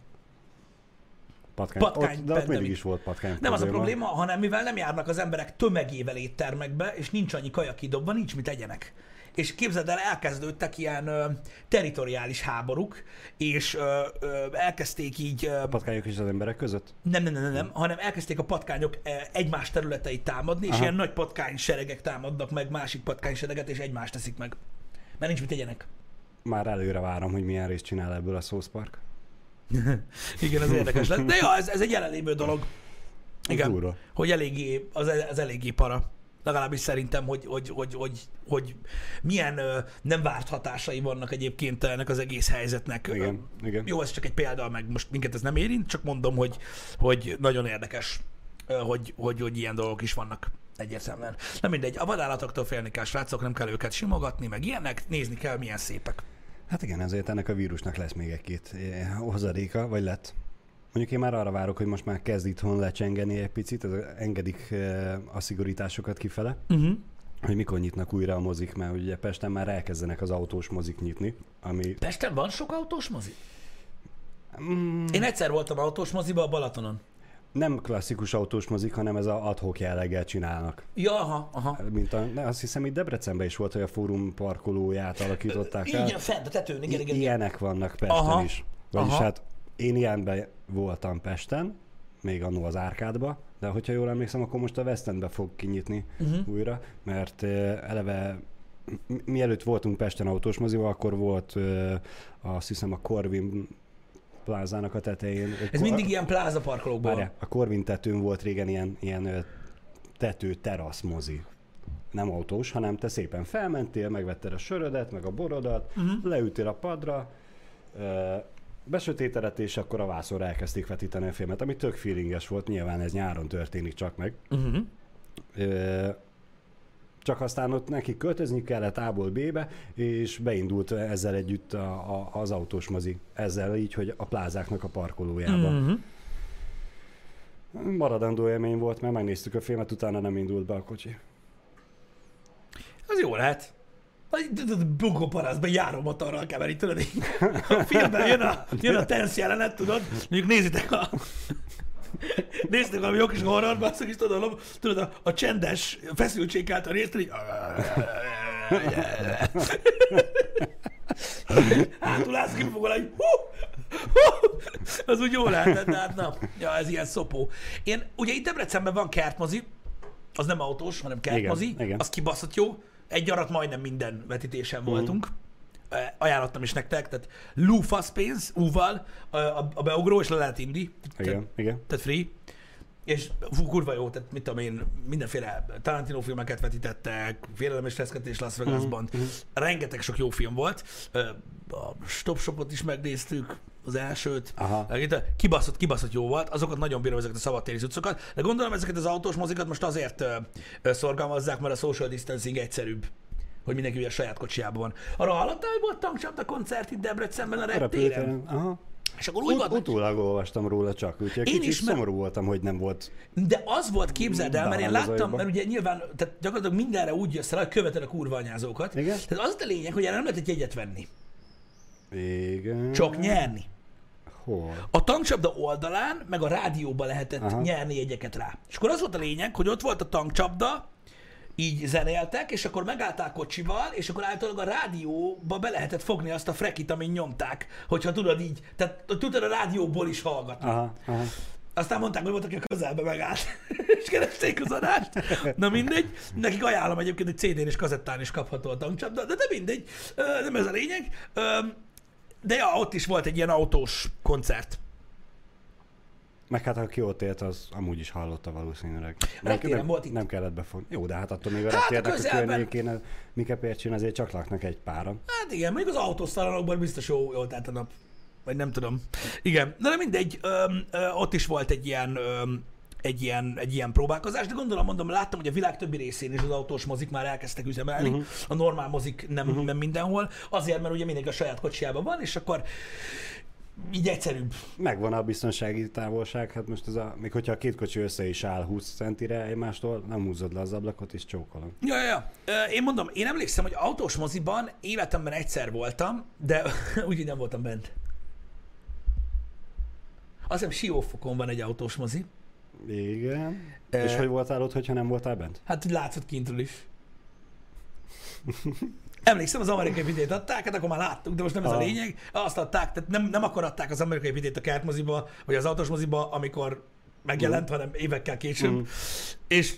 Patkány. Patkány ott, de ott mindig is volt patkány Nem az a probléma, hanem mivel nem járnak az emberek tömegével éttermekbe, és nincs annyi kaja kidobva, nincs mit egyenek. És képzeld el, elkezdődtek ilyen ö, territoriális háborúk, és ö, ö, elkezdték így ö, Patkányok is az emberek között? Nem, nem, nem, nem, nem, hanem elkezdték a patkányok eh, egymás területeit támadni, és Aha. ilyen nagy patkány seregek támadnak meg másik patkány sereget, és egymást teszik meg. Mert nincs mit tegyenek. Már előre várom, hogy milyen részt csinál ebből a South Park. Igen, ez érdekes lesz. De ja, ez, ez egy jelenlévő dolog. Igen, Durva. hogy eléggé, az, az eléggé para. Legalábbis szerintem, hogy, hogy, hogy, hogy, hogy milyen ö, nem várt hatásai vannak egyébként ennek az egész helyzetnek. Igen, igen. Jó, ez csak egy példa, meg most minket ez nem érint, csak mondom, hogy, hogy nagyon érdekes, ö, hogy, hogy, hogy ilyen dolgok is vannak egyértelműen. Nem mindegy, a vadállatoktól félni kell, srácok, nem kell őket simogatni, meg ilyenek, nézni kell, milyen szépek. Hát igen, ezért ennek a vírusnak lesz még egy-két eh, hozadéka, vagy lett. Mondjuk én már arra várok, hogy most már kezd itthon lecsengeni egy picit, ez engedik eh, a szigorításokat kifele, Uh-huh. hogy mikor nyitnak újra a mozik, mert ugye Pesten már elkezdenek az autós mozik nyitni, ami Pesten van sok autós mozi? mm, Én egyszer voltam autós moziba a Balatonon. nem klasszikus autós mozik, hanem ez a adhok jelleggel csinálnak. Ja, aha, aha. Mint a, ne, azt hiszem itt Debrecenben is volt, hogy a fórum parkolóját alakították el. Igen, fent a tetőn, igen, igen, igen. Ilyenek vannak Pesten Aha. is. Vagyis Aha. hát én ilyenben voltam Pesten, még annó az árkádba, de hogyha jól emlékszem, akkor most a West Endbe fog kinyitni uh-huh. újra, mert eleve mi- mielőtt voltunk Pesten autós mozival, akkor volt azt hiszem a Corvin plázának a tetején. Ez mindig ilyen pláza parkolókból. Várjál, a Corvin tetőn volt régen ilyen, ilyen tető terasz mozi. Nem autós, hanem te szépen felmentél, megvetted a sörödet, meg a borodat, uh-huh. leültél a padra, ö, besötétedett, és akkor a vászorra elkezdték vetíteni a filmet, ami tök feelinges volt, nyilván ez nyáron történik csak meg. Uh-huh. Ö, csak aztán ott neki költözni kellett A-ból B-be, és beindult ezzel együtt a, a, az autós mozi. Ezzel így, hogy a plázáknak a parkolójába. Uh-huh. Maradandó élmény volt, mert megnéztük a filmet, utána nem indult be a kocsi. Az jó lehet. Bugó parasztban járó motorral keveri, tudod, a filmben jön a, jön a tensz jelenet, tudod, mondjuk nézitek a Néztek valami jó kis horror, basszak, és tudod, a- tudod a, a csendes feszültség által részt, így... Hátul állsz kifogol, hogy hú, hú, az úgy jó lehetett, de hát na, ja, ez ilyen szopó. Én, ugye itt Debrecenben van kertmozi, az nem autós, hanem kertmozi, Igen, igen. az kibaszott jó. Egy arat majdnem minden vetítésen Mhm. voltunk. Uh, ajánlottam is nektek, tehát Lou Faszpénz, úval, a, a, beugró, és le lehet indi. Igen, igen. Tehát free. És fú, kurva jó, tehát mit tudom én, mindenféle Tarantino filmeket vetítettek, Félelem és Reszketés Las Vegasban. Mhm, Mm-hmm. Rengeteg sok jó film volt. A Stop Shopot is megnéztük, az elsőt. Aha. Kibaszott, kibaszott jó volt, azokat nagyon bírom ezeket a szabadtéri cuccokat, de gondolom ezeket az autós mozikat most azért ö, ö, szorgalmazzák, mert a social distancing egyszerűbb hogy mindenki ugye a saját kocsiában van. Arra hallottál, hogy volt tankcsapda koncert itt Debrecenben a reptéren? aha. És akkor úgy Ut- utólag olvastam róla csak, úgyhogy Én is, mert- szomorú voltam, hogy nem volt. De az volt, képzeld el, mert én láttam, mert ugye nyilván, tehát gyakorlatilag mindenre úgy jössz el, hogy követed a kurva anyázókat. Igen. Tehát az a lényeg, hogy erre nem lehetett jegyet venni, Igen. csak nyerni. Hol? A tankcsapda oldalán, meg a rádióba lehetett Aha. Nyerni jegyeket rá. És akkor az volt a lényeg, hogy ott volt a tankcsapda, így zenéltek, és akkor megállták kocsival, és akkor általában a rádióba be lehetett fogni azt a frekit, amin nyomták, hogyha tudod így, tehát tudod a rádióból is hallgatni. Aha, aha. Aztán mondták, hogy volt, aki a közelbe megállt, és keresték az adást. Na mindegy, nekik ajánlom egyébként, hogy CD-n és kazettán is kapható a tankcsapda, de, de mindegy, nem ez a lényeg. De ja, ott is volt egy ilyen autós koncert. Meg hát aki ott élt, az amúgy is hallotta valószínűleg. reptéren nem, volt itt. nem kellett befogni. Jó, de hát attól még a Hát reptérnek a közelben. környékén, a Mikepércsén azért csak laknak egy páran. Hát igen, mondjuk az autósztalanokban biztos jó, jól telt a nap. Vagy nem tudom. Igen, de mindegy, öm, ö, ott is volt egy ilyen, öm, egy ilyen, egy ilyen próbálkozás, de gondolom, mondom, láttam, hogy a világ többi részén is az autós mozik már elkezdtek üzemelni, uh-huh. a normál mozik nem, uh-huh. nem mindenhol, azért, mert ugye mindenki a saját kocsiában van, és akkor így egyszerűbb. Megvan a biztonsági távolság, hát most ez a, még hogyha a két kocsi össze is áll 20 centire egymástól, nem húzod le az ablakot, és csókolom. Ja, ja, ja. Én mondom, én emlékszem, hogy autós moziban életemben egyszer voltam, de úgy nem voltam bent. Azt hiszem Siófokon van egy autós mozi. Igen. Ö- És hogy voltál ott, hogyha nem voltál bent? Hát úgy látszott kintről is. Emlékszem, az amerikai vidét adták, hát akkor már láttuk, de most nem ez a Ah. lényeg. Azt adták, tehát nem, nem akkor adták az amerikai vidét a kertmoziba, vagy az autós moziba, amikor megjelent, hanem évekkel később. Mm. És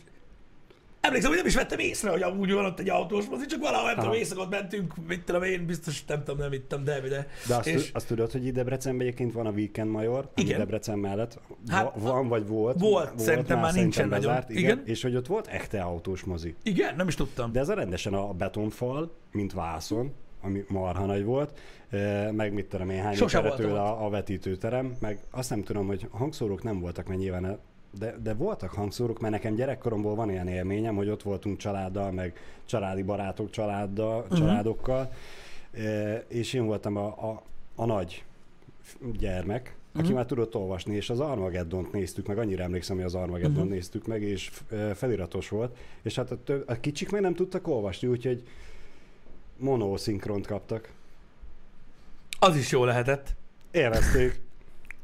emlékszem, hogy nem is vettem észre, hogy amúgy van ott egy autós mozi, csak valahol, nem tudom, Aha. éjszakot mentünk, mit tudom én, biztos nem tudom, nem ittam, de, de. De azt, és, azt tudod, hogy itt Debrecenben egyébként van a Weekend Major, Igen. Debrecen mellett. Hát, van vagy volt? volt, szerintem már nincsen nagyon. bezárt, igen. Igen. És hogy ott volt echte autós mozi. igen, nem is tudtam. De ez a rendesen a betonfal, mint vászon, ami marha nagy volt, meg mit tudom én, hány tőle a, a vetítőterem, meg azt nem tudom, hogy hangszórók nem voltak, mert nyilván de, de voltak hangszórók, mert nekem gyerekkoromból van ilyen élményem, hogy ott voltunk családdal, meg családi barátok családdal, uh-huh. családokkal, eh, és én voltam a, a, a nagy gyermek, aki már tudott olvasni, és az Armageddont néztük meg, annyira emlékszem, hogy az Armageddon Mhm. néztük meg, és ö, feliratos volt, és hát a, több, a kicsik meg nem tudtak olvasni, úgyhogy monoszinkront kaptak. Az is jó lehetett.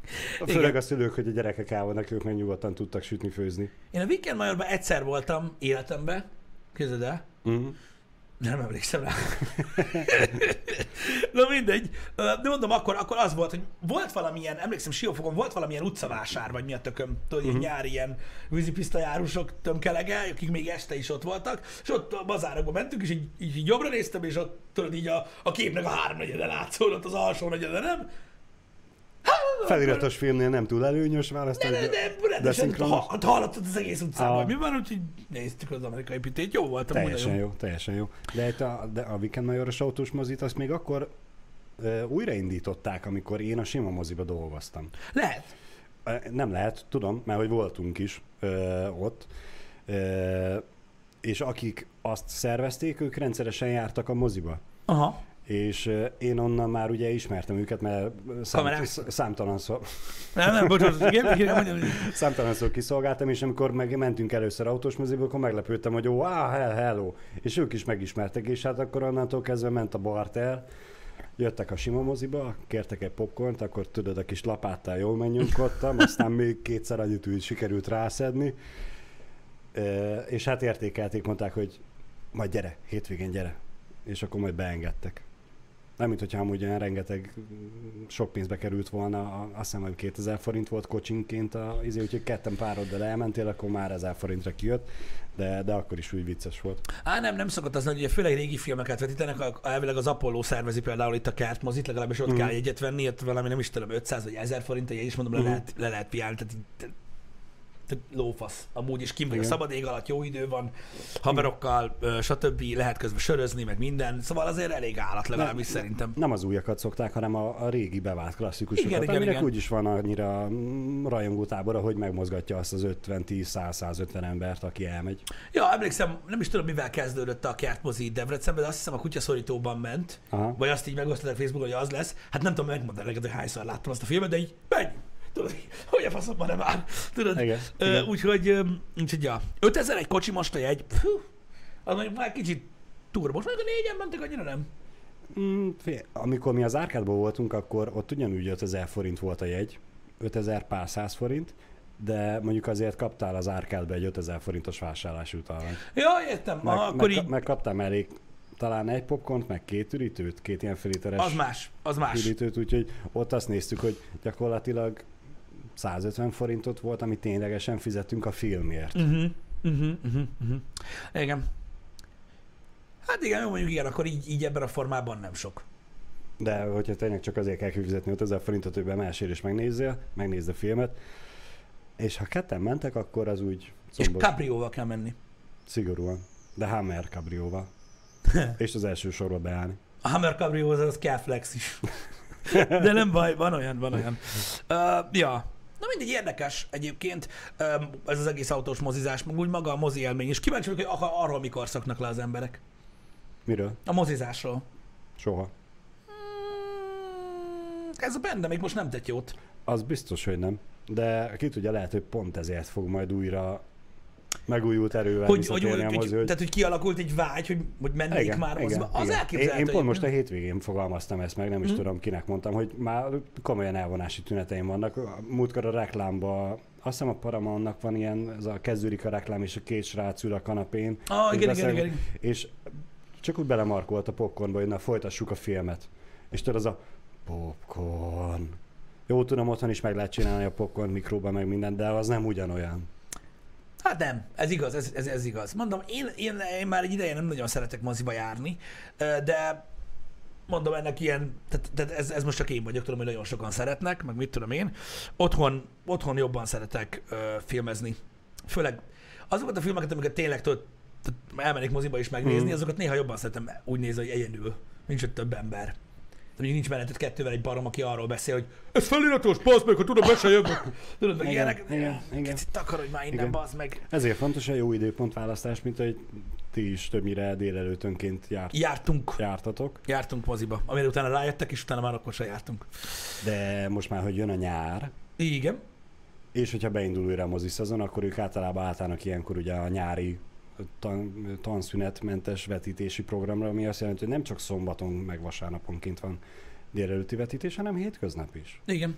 Élvezték. Igen. Főleg a szülők, hogy a gyerekek el vannak, ők meg nyugodtan tudtak sütni, főzni. Én a Weekend Majorban egyszer voltam életemben, képzeld el, Mm. nem emlékszem rá. Na mindegy. De mondom, akkor, akkor az volt, hogy volt valamilyen, emlékszem Siófokon, volt valamilyen utcavásár, vagy mi a tököm, tudod, ilyen nyári ilyen vízipisztajárusok tömkelege, akik még este is ott voltak, és ott a bazárokba mentünk, és így, így, így jobbra néztem, és ott tudod így a, a képnek a háromnegyede látszódott, az alsó negyede nem. Feliratos filmnél nem túl előnyös választ. De, de, de, rendesen szinkronos? ha, hallottad az egész utcában, Ah. mi van, úgyhogy néztük az amerikai pitét, jó volt, amúgy Teljesen nagyon. jó, teljesen jó. De, itt a, de a Weekend Majoros autós mozit azt még akkor ö, újraindították, amikor én a sima moziba dolgoztam. Lehet. Ö, Nem lehet, tudom, mert hogy voltunk is ö, ott. Ö, és akik azt szervezték, ők rendszeresen jártak a moziba. Aha. És én onnan már ugye ismertem őket, mert szám, számtalan szó, Nem, nem, bocsánat, igen, igen, hogy számtalan szó kiszolgáltam, és amikor meg mentünk először autós moziba, akkor meglepődtem, hogy ó, ah, hell, hello. És ők is megismertek, és hát akkor onnantól kezdve ment a barter, jöttek a sima moziba, kértek egy popcornt, akkor tudod, a kis lapáttal jól megnyomkodtam, aztán még kétszer annyit úgy sikerült rászedni, és hát értékelték, mondták, hogy majd gyere, hétvégén gyere, és akkor majd beengedtek. Nem, mint hogyha amúgy olyan rengeteg mm, sok pénzbe került volna, azt hiszem, hogy 2000 forint volt kocsinként, a, izé, úgyhogy ketten pároddal elmentél, akkor már 1000 forintra kijött, de, de akkor is úgy vicces volt. Á, nem, nem szokott az, hogy ugye főleg régi filmeket vetítenek, elvileg az Apollo szervezi például itt a kertmozit, legalábbis ott Mhm. kell jegyet venni, ott valami nem is tudom, 500 vagy 1000 forint a jegy, és mondom, le Mhm. lehet, le lehet piálni, tehát, lófasz. Amúgy is kim vagy a Igen. szabad ég alatt, jó idő van, haverokkal, stb. lehet közben sörözni, meg minden, szóval azért elég állat legalábbis szerintem. Nem az újakat szokták, hanem a, a régi bevált klasszikusokat, Igen, igen, aminek igen. úgyis van annyira mm, rajongótábora, hogy megmozgatja azt az 50-10-100-150 embert, aki elmegy. Ja, emlékszem, nem is tudom, mivel kezdődött a kertmozi Debrecenben, de azt hiszem a kutyaszorítóban ment, Aha. vagy azt így megosztották Facebookon, hogy az lesz. Hát nem tudom megmondani neked, hogy hányszor láttam azt a filmet, de így menj! Tudod, hogy a faszom van már? Tudod? Igen, Ö, igen. úgyhogy, úgyhogy, ja. 5000 egy kocsi most a jegy. Fú, az mondjuk már kicsit turbo. Most mondjuk a négyen mentek, annyira nem. Mm, fél- amikor mi az árkádból voltunk, akkor ott ugyanúgy 5000 forint volt a jegy, 5000 pár száz forint, de mondjuk azért kaptál az árkádba egy 5000 forintos vásárlási utalványt. Ja, értem. Meg, akkor meg, így, meg kaptál elég talán egy popcornt, meg két üritőt, két ilyen feliteres az más, az más. üritőt, úgyhogy ott azt néztük, hogy gyakorlatilag 150 forintot volt, amit ténylegesen fizettünk a filmért. Uh-huh, uh-huh, uh-huh, uh-huh. Igen. Hát igen, mondjuk igen, akkor így, így ebben a formában nem sok. De hogyha tényleg csak azért kell kifizetni 5000 forintot, hogy bemesél és megnézzél, megnézd a filmet, és ha ketten mentek, akkor az úgy És szombos, cabrióval kell menni. szigorúan. De Hammer kabrióval. és az első sorba beállni. A Hammer Cabrióhoz az kell flex is. De nem baj, van olyan, van olyan. Uh, ja. Na mindegy, érdekes egyébként ez az egész autós mozizás, úgy maga a mozi élmény, és kíváncsi vagyok, hogy arról mikor szoknak le az emberek. Miről? A mozizásról. Soha. Mm, Ez a benne még most nem tett jót. Az biztos, hogy nem. De ki tudja, lehet, hogy pont ezért fog majd újra megújult erővel Hogy, hogy, hogy, hogy, tehát, hogy kialakult egy vágy, hogy, hogy mennék már moziba. Az igen. elképzelhető. Én, én pont most a hétvégén fogalmaztam ezt meg, nem is Mhm. tudom kinek mondtam, hogy már komolyan elvonási tüneteim vannak. Múltkor a reklámba, azt hiszem a Paramountnak van ilyen, ez a kezdődik a reklám, és a két srác ül a kanapén. Ah, igen, igen, igen, igen. És csak úgy belemarkolt a popcornba, hogy na folytassuk a filmet. És tudod, az a popcorn. Jó, tudom, otthon is meg lehet csinálni a popcorn mikróba, meg minden, de az nem ugyanolyan. Hát nem, ez igaz, ez, ez, ez igaz. Mondom, én, én, én már egy ideje nem nagyon szeretek moziba járni, de mondom ennek ilyen, tehát, tehát ez, ez most csak én vagyok, tudom, hogy nagyon sokan szeretnek, meg mit tudom én. Otthon, otthon jobban szeretek ö, filmezni. Főleg azokat a filmeket, amiket tényleg tudod, elmennék moziba is megnézni, Mhm. azokat néha jobban szeretem úgy nézni, hogy egyedül, nincs ott több ember. Mondjuk nincs menetet kettővel egy barom, aki arról beszél, hogy ez feliratos, bazd meg, ha tudom, be se jövök. Tudod, meg Igen, ilyenek. igen, igen. Takarodj már innen, Igen. bazd meg. Ezért fontos a jó időpontválasztás, mint hogy ti is többnyire délelőttönként járt, Jártunk, jártatok. jártunk moziba, amire utána rájöttek, és utána már akkor se jártunk. De most már, hogy jön a nyár, Igen. és hogyha beindul újra a mozi szezon, akkor ők általában átállnak ilyenkor ugye a nyári tan, tanszünetmentes vetítési programra, ami azt jelenti, hogy nem csak szombaton meg vasárnaponként van délelőtti vetítés, hanem hétköznap is. Igen.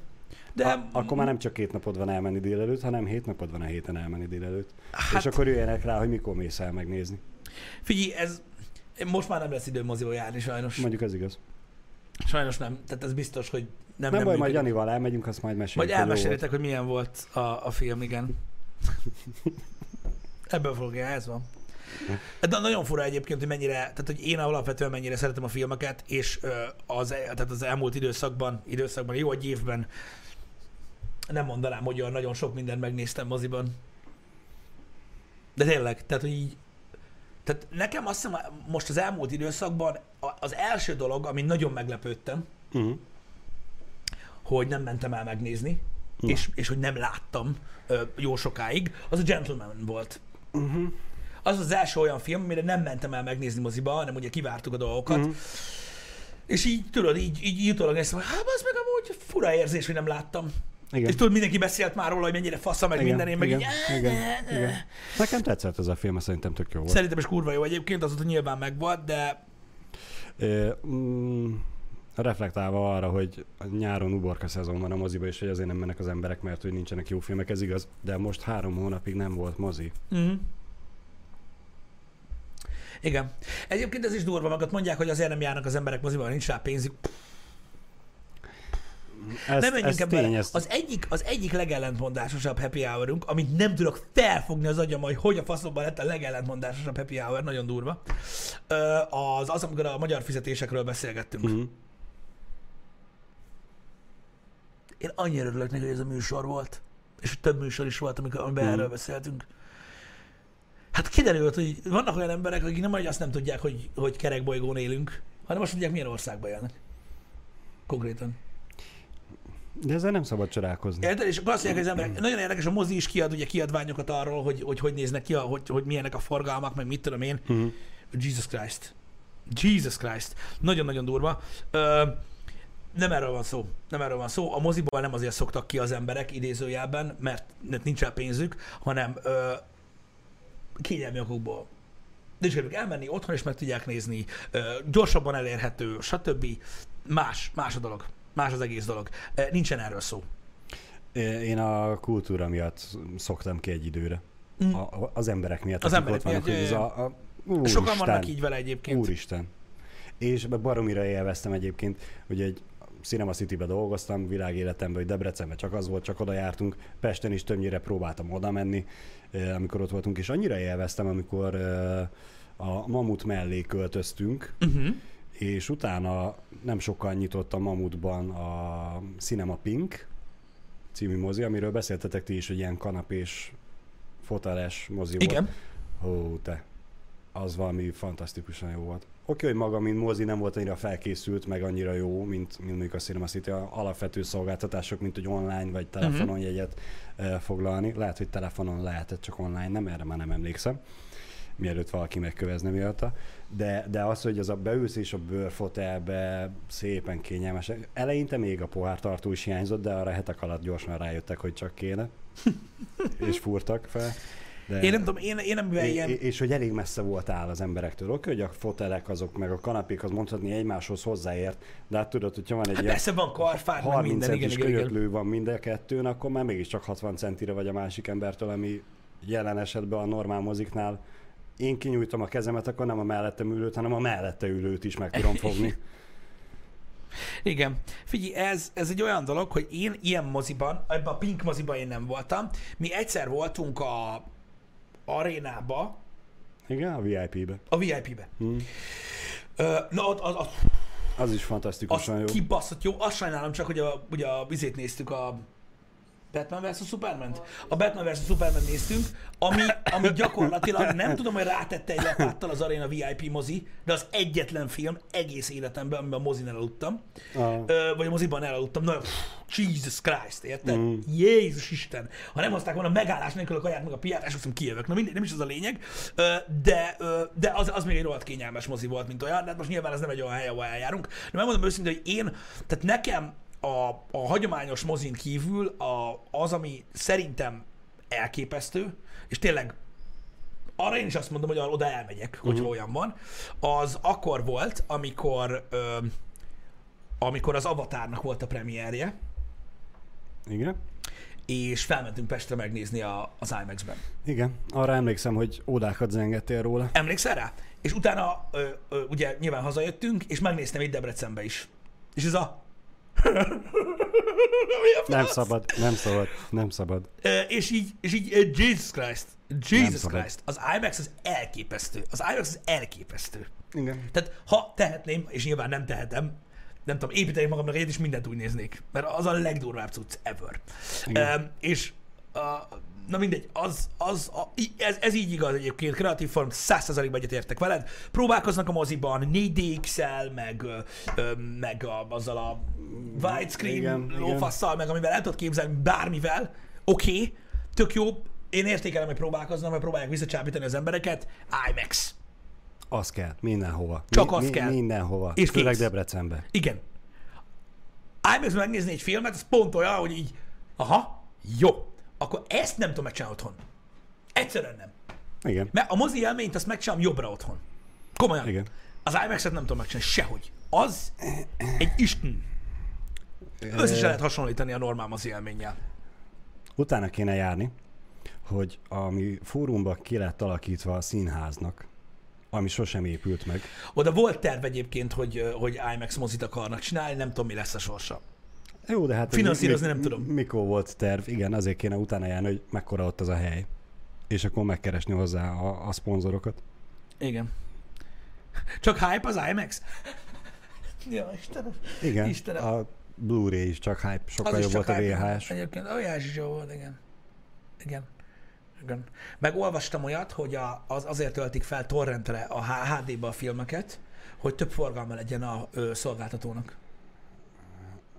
De A, akkor már nem csak két napod van elmenni délelőtt, hanem hét napod van a héten elmenni délelőtt. Hát... És akkor jöjjenek rá, hogy mikor mész el megnézni. figyelj, ez most már nem lesz idő moziba járni, sajnos. Mondjuk ez igaz. Sajnos nem. Tehát ez biztos, hogy nem, Nem, nem baj, majd működik. Janival elmegyünk, azt majd meséljük. Majd elmesélitek, hogy milyen volt a, a film, igen. Ebből fogok, ja, ez van. De nagyon fura egyébként, hogy mennyire, tehát hogy én alapvetően mennyire szeretem a filmeket, és az, tehát az elmúlt időszakban, időszakban, jó egy évben nem mondanám, hogy olyan nagyon sok mindent megnéztem moziban. De tényleg, tehát hogy így, tehát nekem azt hiszem, most az elmúlt időszakban az első dolog, ami nagyon meglepődtem, Uh-huh. hogy nem mentem el megnézni, Na. és, és hogy nem láttam ö, jó sokáig, az a Gentleman volt. Uh-huh. Az az első olyan film, amire nem mentem el megnézni moziba, hanem ugye kivártuk a dolgokat. Mhm. És így, tudod, így, így jutólag ezt hogy hát az meg amúgy fura érzés, hogy nem láttam. Igen. És tudod, mindenki beszélt már róla, hogy mennyire fasza, meg minden, én meg igen, így, igen, igen. Nekem tetszett ez a film, szerintem tök jó volt. Szerintem is kurva jó egyébként, azóta nyilván megvolt, de Ö, mm, reflektálva arra, hogy nyáron uborka szezon van a moziba, és hogy azért nem mennek az emberek, mert hogy nincsenek jó filmek, ez igaz, de most három hónapig nem volt mozi. Uh-huh. Igen. Egyébként ez is durva, magat mondják, hogy azért nem járnak az emberek moziba, mert nincs rá pénzük. Ez, nem menjünk ebbe tény, ez, Az egyik, az egyik legellentmondásosabb happy hourunk, amit nem tudok felfogni az agyam, hogy hogy a faszomban lett a legellentmondásosabb happy hour, nagyon durva, az, az, amikor a magyar fizetésekről beszélgettünk. Mhm. Én annyira örülök neki, hogy ez a műsor volt. És több műsor is volt, amikor, amiben Mhm. erről beszéltünk. Hát kiderült, hogy vannak olyan emberek, akik nem hogy azt nem tudják, hogy, hogy kerekbolygón élünk, hanem azt mondják, milyen országban élnek. Konkrétan. De ezzel nem szabad csodálkozni. Érted? És akkor azt mondják, hogy az emberek, nagyon érdekes, a mozi is kiad ugye kiadványokat arról, hogy hogy, hogy néznek ki, a, hogy, hogy milyenek a forgalmak, meg mit tudom én. Uh-huh. Jesus Christ. Jesus Christ. Nagyon-nagyon durva. Ö, nem erről van szó. Nem erről van szó. A moziból nem azért szoktak ki az emberek idézőjelben, mert nincs rá pénzük, hanem ö, kényelmi okokból. De is akarjuk elmenni, otthon is meg tudják nézni, ö, gyorsabban elérhető, stb. Más, más a dolog. Más az egész dolog. Ö, Nincsen erről szó. Én a kultúra miatt szoktam ki egy időre. Mm. A, az emberek miatt, Az emberek ott vannak, miatt, hogy ez a, a Úristen, Sokan vannak így vele egyébként. Úristen. És baromira élveztem egyébként, hogy egy Cinema City-be dolgoztam, világéletemben, hogy Debrecenben csak az volt, csak oda jártunk. Pesten is többnyire próbáltam oda menni, amikor ott voltunk, és annyira élveztem, amikor a Mamut mellé költöztünk, Uh-huh. és utána nem sokkal nyitott a Mamutban a Cinema Pink című mozi, amiről beszéltetek ti is, hogy ilyen kanapés, foteles mozi volt. Igen. Ó, te. Az valami fantasztikusan jó volt. Oké, hogy maga, mint mozi nem volt annyira felkészült, meg annyira jó, mint, mint mondjuk a Cinema City, a alapvető szolgáltatások, mint hogy online vagy telefonon Mhm. jegyet eh, foglalni. Lehet, hogy telefonon lehetett, csak online nem, erre már nem emlékszem mielőtt valaki megkövezne miatta. De, de az, hogy az a beülsz és a bőrfotelbe szépen kényelmes. Eleinte még a pohártartó is hiányzott, de arra hetek alatt gyorsan rájöttek, hogy csak kéne. és fúrtak fel. De... Én nem tudom, én, én nem É- ilyen... És hogy elég messze voltál az emberektől. Oké, hogy a fotelek azok, meg a kanapék, az mondhatni egymáshoz hozzáért, de hát tudod, hogyha van egy Hát ilyen persze van karfár, meg 30 minden, igen, igen, igen. van mind a kettőn, akkor már mégiscsak 60 centire vagy a másik embertől, ami jelen esetben a normál moziknál én kinyújtom a kezemet, akkor nem a mellettem ülőt, hanem a mellette ülőt is meg tudom fogni. Igen. Figyelj, ez, ez egy olyan dolog, hogy én ilyen moziban, ebben a Pink moziban én nem voltam. Mi egyszer voltunk a arénába, Igen, a VIP-be. a VIP-be. Hm. Ö, na, ott, az, az, Az is az fantasztikusan jó. kibaszott jó. Azt sajnálom csak, hogy a, ugye a vizét néztük a Batman vs. Superman? A Batman vs. Superman néztünk, ami, ami gyakorlatilag nem tudom, hogy rátette egy lapáttal az Arena VIP mozi, de az egyetlen film egész életemben, amiben a mozin elaludtam. Ah. Vagy a moziban elaludtam. Na, pff, Jesus Christ, érted? Mm. Jézus Isten! Ha nem hozták volna megállás nélkül a kaját meg a piát, esküszöm kijövök. Na mindegy, nem is az a lényeg. De de az, az még egy rohadt kényelmes mozi volt, mint olyan. De hát most nyilván ez nem egy olyan hely, ahol eljárunk. De megmondom őszintén, hogy én, tehát nekem a, a hagyományos mozin kívül a, az, ami szerintem elképesztő, és tényleg arra én is azt mondom, hogy oda elmegyek, hogyha uh-huh. olyan van, az akkor volt, amikor ö, amikor az Avatarnak volt a premierje, Igen? és felmentünk Pestre megnézni a, az IMAX-ben. Igen. Arra emlékszem, hogy ódákat zengettél róla. Emlékszel rá? És utána ö, ö, ugye nyilván hazajöttünk, és megnéztem itt Debrecenbe is. És ez a... A Nem szabad, nem szabad, nem szabad. És így, és így Jesus Christ, Jesus. Christ, az IMAX az elképesztő. Az IMAX az elképesztő. Igen. Tehát ha tehetném, és nyilván nem tehetem, nem tudom, építenék magamnak egyet, és mindent úgy néznék. Mert az a legdurvább cucc ever. Igen. És uh, na mindegy, az, az, a, ez, ez így igaz egyébként, kreatív form, 100%-ban egyetértek veled. Próbálkoznak a moziban 4DX-el, meg, ö, meg a, azzal a widescreen lófasszal, meg amivel el tudod képzelni, bármivel. Oké, okay, tök jó, én értékelem, hogy próbálkoznak, mert próbálják visszacsábítani az embereket. IMAX. Az kell, mindenhova. Csak az kell. Mindenhova. És Főleg kész. Debrecenbe. Igen. IMAX megnézni egy filmet, az pont olyan, hogy így, aha, jó, akkor ezt nem tudom megcsinálni otthon. Egyszerűen nem. Igen. Mert a mozi élményt azt megcsinálom jobbra otthon. Komolyan. Igen. Az IMAX-et nem tudom megcsinálni sehogy. Az egy isten. Össze lehet hasonlítani a normál mozi élménnyel. Utána kéne járni, hogy ami fórumban ki lett alakítva a színháznak, ami sosem épült meg. Oda volt terv egyébként, hogy, hogy IMAX mozit akarnak csinálni, nem tudom, mi lesz a sorsa. Jó, de hát... Finanszírozni mi- nem tudom. Mikor volt terv? Igen, azért kéne utána járni, hogy mekkora ott az a hely. És akkor megkeresni hozzá a, a szponzorokat. Igen. Csak hype az IMAX? ja, Istenem. Igen, Istenem. a Blu-ray is csak hype, sokkal Az jobb volt a. VHS. Egyébként VHS is jó volt, igen. Igen. igen. Meg olvastam olyat, hogy a, az azért töltik fel torrentre a H- HD-ba a filmeket, hogy több forgalma legyen a ö, szolgáltatónak.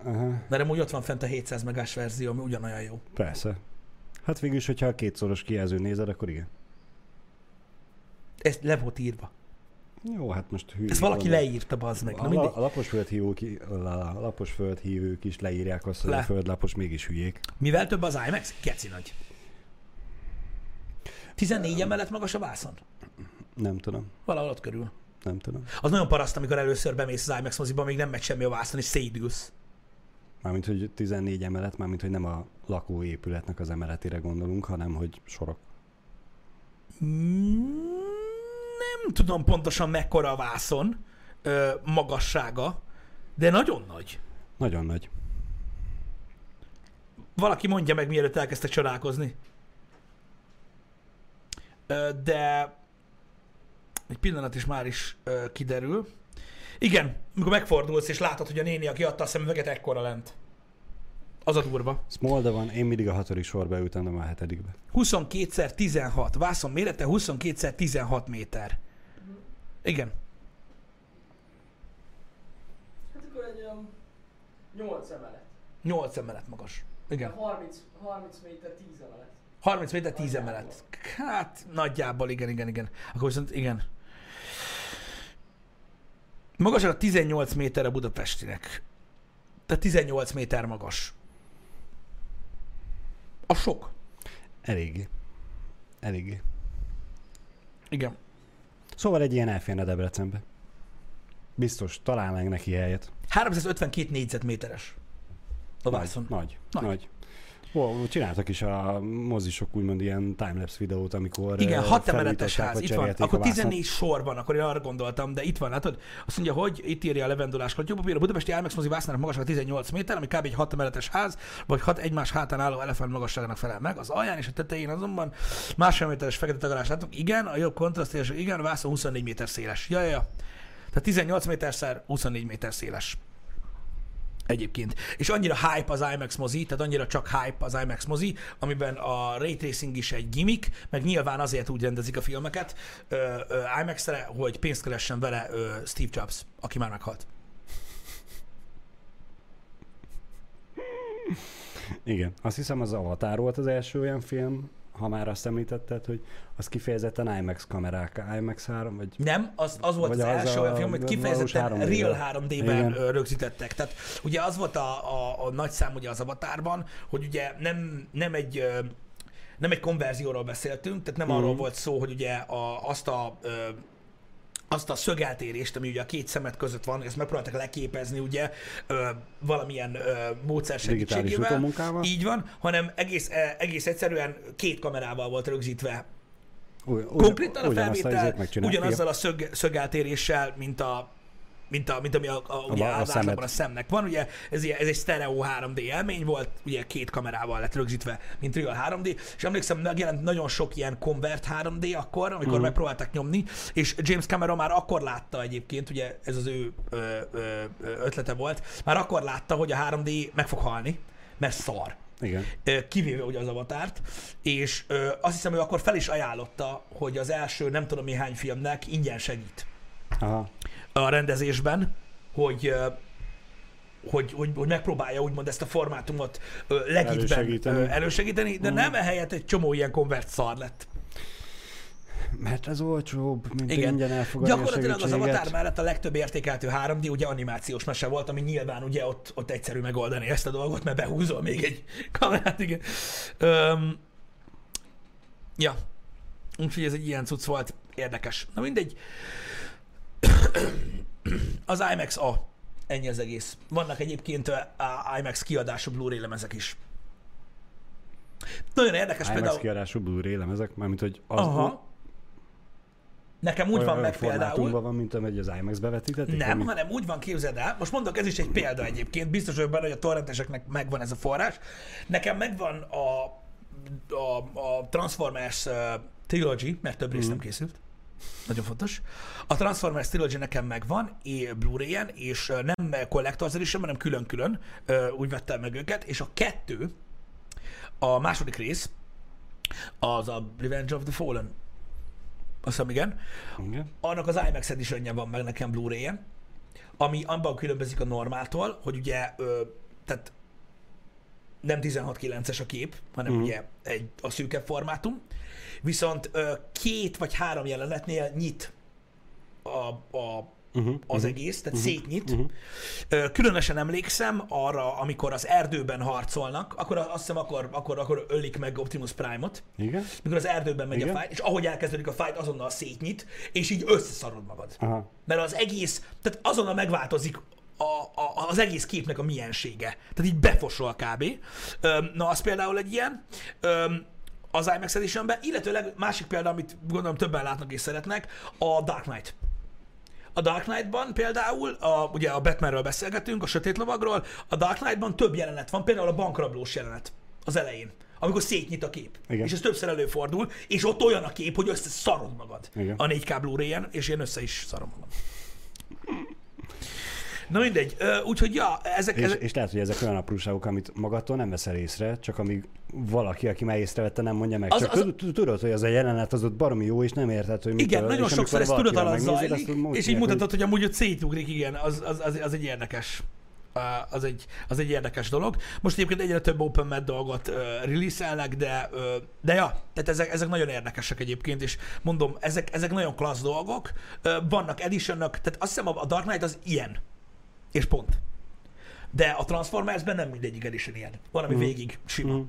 Aha, Mert amúgy ott van fent a 700 megás verzió, ami ugyanolyan jó. persze. Hát végül is, hogyha a kétszoros kijelzőn nézed, akkor igen. Ez le volt írva. Jó, hát most hű. Ezt valaki leírta, bazd meg. Na A, mindegy. a, lapos földhívók, a lapos földhívők is leírják azt, hogy Le. a földlapos mégis hülyék. Mivel több az IMAX? Keci nagy. 14 emelet magas a vászon? Nem tudom, Valahol ott körül. nem tudom. Az nagyon paraszt, amikor először bemész az IMAX moziba, még nem megy semmi a vászon, és szédülsz. Mármint, hogy 14 emelet, mármint, hogy nem a lakóépületnek az emeletére gondolunk, hanem, hogy sorok. Mm, Nem tudom pontosan mekkora a vászon ö, magassága, de nagyon nagy. Nagyon nagy. Valaki mondja meg, mielőtt elkezdtek csodálkozni. Ö, De egy pillanat is már is ö, kiderül. Igen, amikor megfordulsz és látod, hogy a néni, aki adta a szemüveget, ekkora lent. Az a durva. Smolda van, én mindig a hatodik sorba ültem, nem a hetedikbe. 22x16. Vászon mérete 22x16 méter. Igen. Hát akkor egy olyan 8 emelet. 8 emelet magas. Igen. 30, 30 méter 10 emelet. 30 méter 10 emelet. Hát nagyjából igen, igen, igen. Akkor viszont igen. Magasak a 18 méter a Budapestinek. Tehát 18 méter magas. A sok. Eléggé. Eléggé. Igen. Szóval egy ilyen elférne Debrecenbe. Biztos, találnánk neki helyet. 352 négyzetméteres. A vászon. Nagy. Nagy. Nagy. nagy. Ó, csináltak is a mozisok úgymond ilyen timelapse videót, amikor Igen, hat emeletes ház, itt van. Akkor a vászont. 14 sor van, akkor én arra gondoltam, de itt van, látod? Azt mondja, hogy itt írja a levendulás papír, a budapesti IMAX mozi vásznának magassága 18 méter, ami kb. egy 6 emeletes ház, vagy 6 egymás hátán álló elefánt magasságának felel meg. Az alján és a tetején azonban másfél méteres fekete tagarás látunk. Igen, a jobb kontraszt, és igen, a vászon 24 méter széles. Ja, ja, ja. Tehát 18 méterszer 24 méter széles. Egyébként. És annyira hype az IMAX mozi, tehát annyira csak hype az IMAX mozi, amiben a ray tracing is egy gimmick, meg nyilván azért úgy rendezik a filmeket ö, ö, IMAX-re, hogy pénzt keressen vele ö, Steve Jobs, aki már meghalt. Igen. Azt hiszem az Avatar volt az első olyan film, ha már azt említetted, hogy az kifejezetten IMAX kamerák, IMAX 3, vagy Nem, az, az volt az, az első olyan film, valós kifejezetten 3D-ben. real 3D-ben Igen. rögzítettek. Tehát ugye az volt a, a, a nagy szám ugye az Avatarban, hogy ugye nem, nem egy nem egy konverzióról beszéltünk, tehát nem Mhm. arról volt szó, hogy ugye a, azt a azt a szögeltérést, ami ugye a két szemet között van, ezt megpróbáltak leképezni ugye ö, valamilyen ö, módszer segítségével. Így van, hanem egész, e, egész egyszerűen két kamerával volt rögzítve. Ugy, konkrétan a felvétel ugyanazzal a szög, szögeltéréssel, mint a mint, a, mint ami a, a, ugye a átlagban a szemnek van. Ugye ez, ilyen- ez egy stereo 3D élmény volt, ugye két kamerával lett rögzítve, mint real 3D, és emlékszem, megjelent nagyon sok ilyen convert 3D akkor, amikor megpróbálták nyomni, és James Cameron már akkor látta egyébként, ugye ez az ő ö, ö, ötlete volt, már akkor látta, hogy a 3D meg fog halni, mert szar Igen. kivéve ugye az avatárt, és ö, azt hiszem, ő akkor fel is ajánlotta, hogy az első nem tudom néhány filmnek ingyen segít Aha. A rendezésben, hogy hogy, hogy, hogy megpróbálja úgymond ezt a formátumot ö, legitben Elősegíteni. elősegíteni, ö, elősegíteni de nem ehelyett egy csomó ilyen konvert szar lett. Mert ez olcsóbb, mint Igen. ingyen elfogadni Gyakorlatilag az. Avatar mellett a legtöbb értékeltő 3D ugye animációs mese volt, ami nyilván ugye ott, ott egyszerű megoldani ezt a dolgot, mert behúzol még egy kamerát, igen. Öm, ja. Úgyhogy ez egy ilyen cucc volt. Érdekes. Na mindegy. Az IMAX A. Ennyi az egész. Vannak egyébként a IMAX kiadású Blu-ray lemezek is. Nagyon érdekes IMAX például. kiadású Blu-ray lemezek, mármint hogy az Aha. Nekem úgy olyan, van meg például. van, mint amely az IMAX bevetítették? Nem, vagy hanem úgy van, képzeld el. Most mondok, ez is egy példa egyébként. Biztos vagyok benne, hogy a torrenteseknek megvan ez a forrás. Nekem megvan a, a, a Transformers uh, Trilogy, mert több rész nem készült. Nagyon fontos. A Transformers Trilogy nekem megvan, Blu-ray-en, és nem Collector's Edition, hanem külön-külön, úgy vettem meg őket, és a kettő, a második rész, az a Revenge of the Fallen. Azt hiszem, igen Igen. annak az IMAX edition van meg nekem Blu-ray-en, ami abban különbözik a normáltól, hogy ugye, ö, tehát nem 16.9-es a kép, hanem uh-huh. ugye egy, a szűkebb formátum, viszont ö, két vagy három jelenetnél nyit a, a, Uh-huh. az egész, tehát uh-huh. szétnyit. Mhm. Ö, Különösen emlékszem arra, amikor az erdőben harcolnak, akkor azt hiszem akkor, akkor, akkor ölik meg Optimus Prime-ot, Igen? mikor az erdőben megy Igen. a fight, és ahogy elkezdődik a fight, azonnal szétnyit, és így összeszarod magad. Aha. Mert az egész, tehát azonnal megváltozik a, a, az egész képnek a miensége. Tehát így befosol kb. Na, az például egy ilyen. Az IMAX Editionben, illetőleg másik példa, amit gondolom többen látnak és szeretnek, a Dark Knight. A Dark Knight-ban például, a, ugye a Batmanről beszélgetünk, a Sötét Lovagról, a Dark Knight-ban több jelenet van, például a bankrablós jelenet az elején, amikor szétnyit a kép. Igen. És ez többször előfordul, és ott olyan a kép, hogy össze szarod magad Igen. a 4K Blu-ray-en, és én össze is szarom magam. Na mindegy, úgyhogy ja, ezek, És, ezek és lehet, hogy ezek olyan apróságok, amit magadtól nem veszel észre, csak amíg valaki, aki már észrevette, nem mondja meg. Az- csak az- tudod, hogy az a jelenet az ott baromi jó, és nem érted, hogy mit igen, nagyon sokszor ez amikor tudat valakivel alatt megnézed, zajlik, és így mutatod, hogy amúgy ott szétugrik, igen, az, az, az, az egy érdekes az egy, az egy érdekes dolog. Most egyébként egyre több open med dolgot uh, release de, uh, de ja, tehát ezek, ezek nagyon érdekesek egyébként, és mondom, ezek, ezek nagyon klassz dolgok. Uh, vannak editionok, tehát azt hiszem a Dark Knight az ilyen, és pont. De a Transformersben nem mindegyik edition ilyen. Van, ami Mhm. végig sima. Mhm.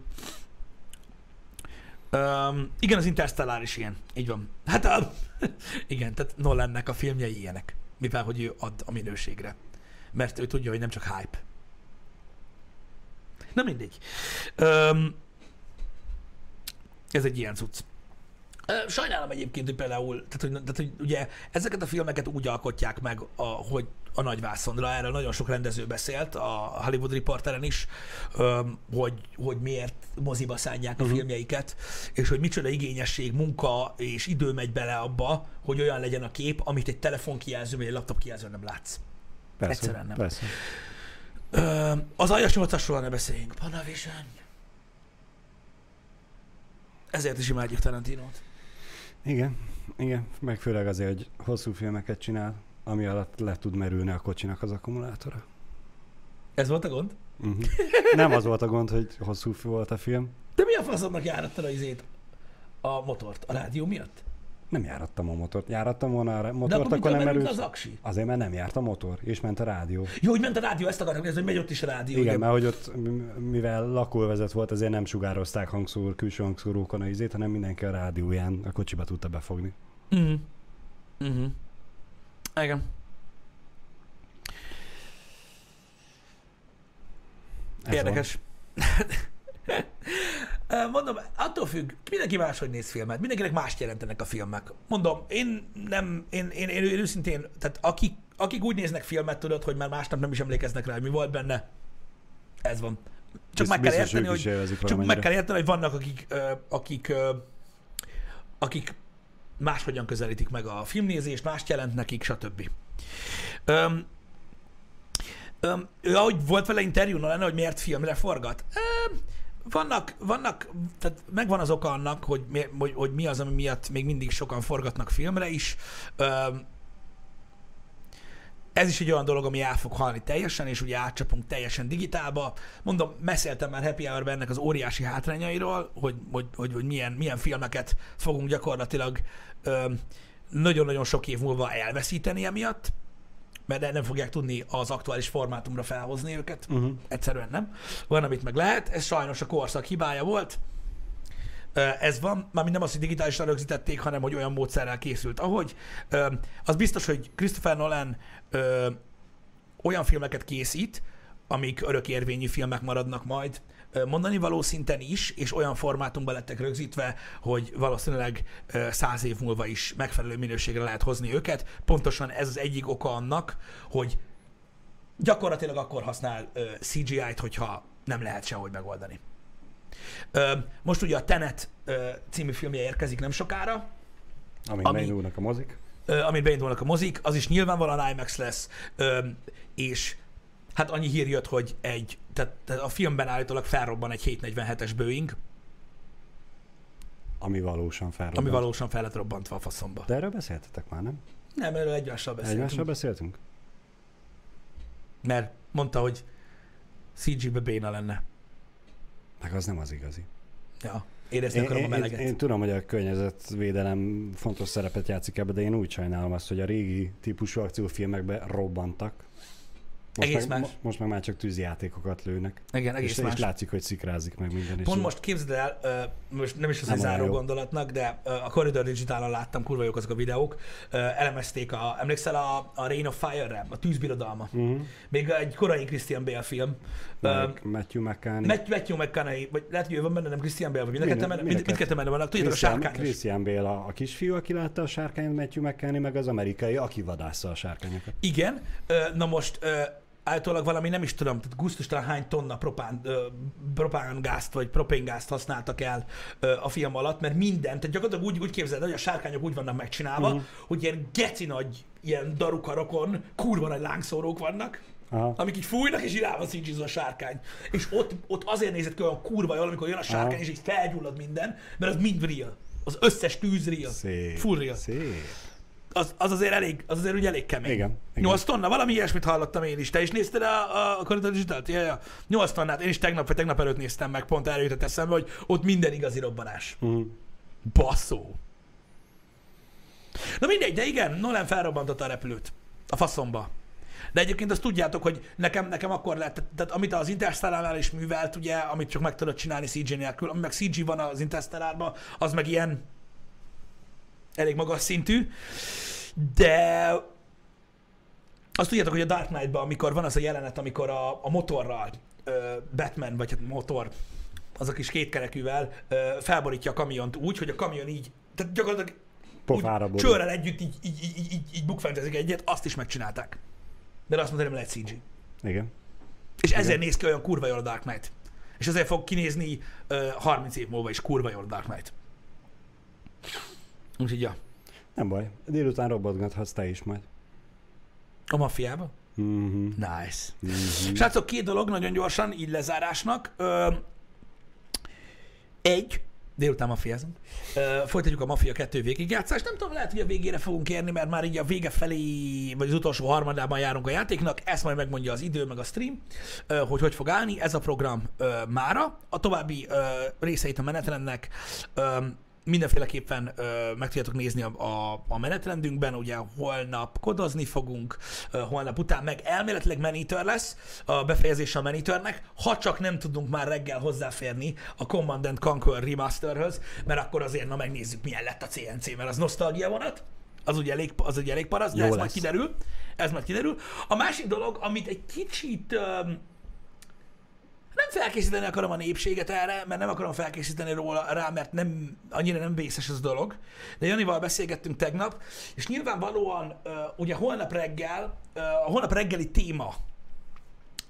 Um, igen, az Interstellar is ilyen. Így van. Hát a, igen, tehát Nolannek a filmjei ilyenek. Mivel, hogy ő ad a minőségre. Mert ő tudja, hogy nem csak hype. Na mindegy. Um, ez egy ilyen cucc. Sajnálom egyébként, hogy például, tehát hogy, tehát, hogy ugye ezeket a filmeket úgy alkotják meg, a, hogy a nagyvászonra, erről nagyon sok rendező beszélt, a Hollywood Reporteren is, hogy, hogy miért moziba szánják a Mhm. filmjeiket, és hogy micsoda igényesség, munka és idő megy bele abba, hogy olyan legyen a kép, amit egy telefonkijelző vagy egy laptop kijelző nem látsz. Persze, Egyszerűen nem. Persze. Az aljas nyolcasról ne beszéljünk. Panavision. Ezért is imádjuk Tarantinót. Igen, igen, meg főleg azért, hogy hosszú filmeket csinál, ami alatt le tud merülni a kocsinak az akkumulátora. Ez volt a gond? Uh-huh. Nem az volt a gond, hogy hosszú volt a film. De mi a faszomnak járattad a izét? A motort? A rádió miatt? Nem járattam a motort. Járattam volna a De motort, akkor akkor mitől nem merült. az aksi? Azért, mert nem járt a motor, és ment a rádió. Jó, hogy ment a rádió, ezt akartam kérdezni, hogy megy ott is a rádió. Igen, ugye? mert hogy ott, mivel lakóvezet volt, azért nem sugározták hangszóró, külső hangszórókon a izét, hanem mindenki a rádióján a kocsiba tudta befogni. Mhm. Mhm. Igen. Ez Érdekes. Mondom, attól függ, mindenki máshogy néz filmet, mindenkinek mást jelentenek a filmek. Mondom, én nem, én, én, én, én őszintén, tehát akik, akik úgy néznek filmet, tudod, hogy már másnap nem is emlékeznek rá, hogy mi volt benne, ez van. Csak Biz- meg kell érteni, hogy Csak meg kell érteni, hogy vannak, akik, akik, akik máshogyan közelítik meg a filmnézést, mást jelent nekik, stb. Öm, öm, ő, ahogy volt vele interjú lenne, hogy miért filmre forgat. Öm, vannak, vannak, tehát megvan az oka annak, hogy mi, hogy, hogy mi az, ami miatt még mindig sokan forgatnak filmre is. Ez is egy olyan dolog, ami el fog halni teljesen, és ugye átcsapunk teljesen digitálba. Mondom, beszéltem már Happy hour ennek az óriási hátrányairól, hogy, hogy, hogy, hogy milyen, milyen filmeket fogunk gyakorlatilag nagyon-nagyon sok év múlva elveszíteni emiatt, mert nem fogják tudni az aktuális formátumra felhozni őket. Uh-huh. Egyszerűen nem. Van, amit meg lehet. Ez sajnos a korszak hibája volt. Ez van, mármint nem az, hogy digitálisan rögzítették, hanem hogy olyan módszerrel készült. Ahogy, az biztos, hogy Christopher Nolan olyan filmeket készít, amik örökérvényű filmek maradnak majd, mondani való szinten is, és olyan formátumban lettek rögzítve, hogy valószínűleg száz év múlva is megfelelő minőségre lehet hozni őket. Pontosan ez az egyik oka annak, hogy gyakorlatilag akkor használ CGI-t, hogyha nem lehet sehogy megoldani. Most ugye a Tenet című filmje érkezik nem sokára, Amin Ami- beindulnak a mozik. amit beindulnak a mozik, az is nyilvánvalóan IMAX lesz, és hát annyi hír jött, hogy egy, tehát, tehát a filmben állítólag felrobban egy 747-es Boeing, Ami valósan felrobbant. ami valósan fel lett robbantva a faszomba. De erről beszéltetek már, nem? Nem, erről egymással beszéltünk. Egymással beszéltünk? Mert mondta, hogy CG-be béna lenne. Meg az nem az igazi. Ja, érezni Én, akarom a én, meleget. én, én tudom, hogy a környezetvédelem fontos szerepet játszik ebbe, de én úgy sajnálom azt, hogy a régi típusú akciófilmekben robbantak. Most Egész meg, más. mo- Most meg már csak tűzjátékokat lőnek. Igen, egész és, más. és látszik, hogy szikrázik meg minden. Pont most képzeld el, ö, most nem is az Nem egy záró jó. gondolatnak, de ö, a Corridor Digitálon láttam, kurva jók azok a videók, Ö, elemezték, a, emlékszel a, a Rain of Fire-re, a tűzbirodalma? Uh-huh. Még egy korai Christian Bale film. Meg Matthew McCann. Matthew, McConaughey, vagy lehet, hogy ő van benne, nem Christian Bale, vagy mind a ketten benne, mind, mind mindketten benne vannak. Tudjátok, a sárkányos. Christian Bale a, a kisfiú, aki látta a sárkányt, Matthew McCann, meg az amerikai, aki vadásza a sárkányokat. Igen, ö, na most ö, állítólag valami nem is tudom, tehát gusztustalan hány tonna propán, propángázt vagy propéngázt használtak el a film alatt, mert mindent, tehát gyakorlatilag úgy, úgy képzeld, el, hogy a sárkányok úgy vannak megcsinálva, uh-huh. hogy ilyen geci nagy, ilyen darukarokon kurva nagy lángszórók vannak, Aha. amik így fújnak, és irányba szítsizza a sárkány. És ott, ott azért nézett ki olyan kurva jól, amikor jön a sárkány, Aha. és így felgyullad minden, mert az mind real. Az összes tűz real. Szép. Full real. Szép. Az, az azért elég, az azért ugye elég kemény. Igen, igen. 8 tonna, valami ilyesmit hallottam én is. Te is nézted a, a Corridor Digitalt? Ja, ja. 8 tonnát, én is tegnap vagy tegnap előtt néztem meg, pont erről jutott eszembe, hogy ott minden igazi robbanás. Uh-huh. Basszó. Na mindegy, de igen, Nolan felrobbantotta a repülőt. A faszomba. De egyébként azt tudjátok, hogy nekem, nekem akkor lett, tehát, tehát amit az Interstellárnál is művelt, ugye, amit csak meg tudod csinálni CG nélkül, ami meg CG van az Interstellárban, az meg ilyen elég magas szintű, de azt tudjátok, hogy a Dark Knight-ban, amikor van az a jelenet, amikor a, a motorral Batman, vagy hát motor, az a kis kétkerekűvel felborítja a kamiont úgy, hogy a kamion így, tehát gyakorlatilag Pofára úgy csőrrel együtt így, így, így, így, így, bukfentezik egyet, azt is megcsinálták. De azt mondta, nem lehet CG. Igen. És ezért Igen. néz ki olyan kurva jól a Dark Knight. És ezért fog kinézni ö, 30 év múlva is kurva jól a Dark Knight. Úgyhogy ja. Nem baj. Délután robotgathatsz te is majd. A maffiába? Mhm. Nice. Mhm. Srácok, két dolog nagyon gyorsan, így lezárásnak. Ö, egy, délután mafiázunk. Ö, folytatjuk a Mafia 2 végigjátszást. Nem tudom, lehet, hogy a végére fogunk érni, mert már így a vége felé, vagy az utolsó harmadában járunk a játéknak. Ezt majd megmondja az idő, meg a stream, ö, hogy hogy fog állni. Ez a program ö, mára. A további ö, részeit a menetrendnek ö, mindenféleképpen ö, meg tudjátok nézni a, a, a menetrendünkben, ugye holnap kodozni fogunk, ö, holnap után meg elméletileg Maneater lesz, a befejezése a Maneaternek, ha csak nem tudunk már reggel hozzáférni a Command and Conquer Remasterhöz, mert akkor azért na megnézzük milyen lett a CNC, mert az nosztalgia vonat, az ugye elég, az ugye elég parasz, de Jó ez majd lesz. kiderül. Ez majd kiderül. A másik dolog, amit egy kicsit öm, nem felkészíteni akarom a népséget erre, mert nem akarom felkészíteni róla rá, mert nem, annyira nem vészes ez a dolog. De Janival beszélgettünk tegnap, és nyilvánvalóan uh, ugye holnap reggel, uh, a holnap reggeli téma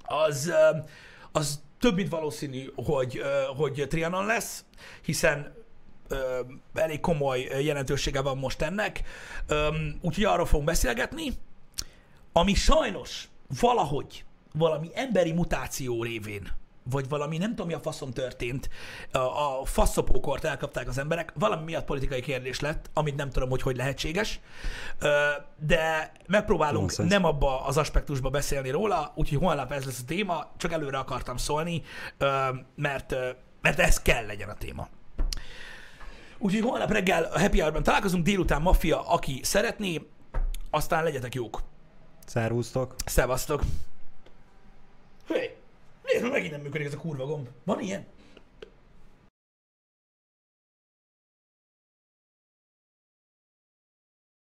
az, uh, az több mint valószínű, hogy, uh, hogy Trianon lesz, hiszen ö, elég komoly jelentősége van most ennek, Öm, úgyhogy arról fogunk beszélgetni, ami sajnos valahogy valami emberi mutáció révén, vagy valami nem tudom mi a faszom történt, a, a faszopókort elkapták az emberek, valami miatt politikai kérdés lett, amit nem tudom, hogy hogy lehetséges, de megpróbálunk Nonsense. nem abba az aspektusba beszélni róla, úgyhogy holnap ez lesz a téma, csak előre akartam szólni, mert, mert ez kell legyen a téma. Úgyhogy holnap reggel a Happy Hour-ben találkozunk, délután Mafia, aki szeretné, aztán legyetek jók. Szervusztok. Szevasztok! Hé, meg, megint nem működik ez a kurva gomb. Van ilyen?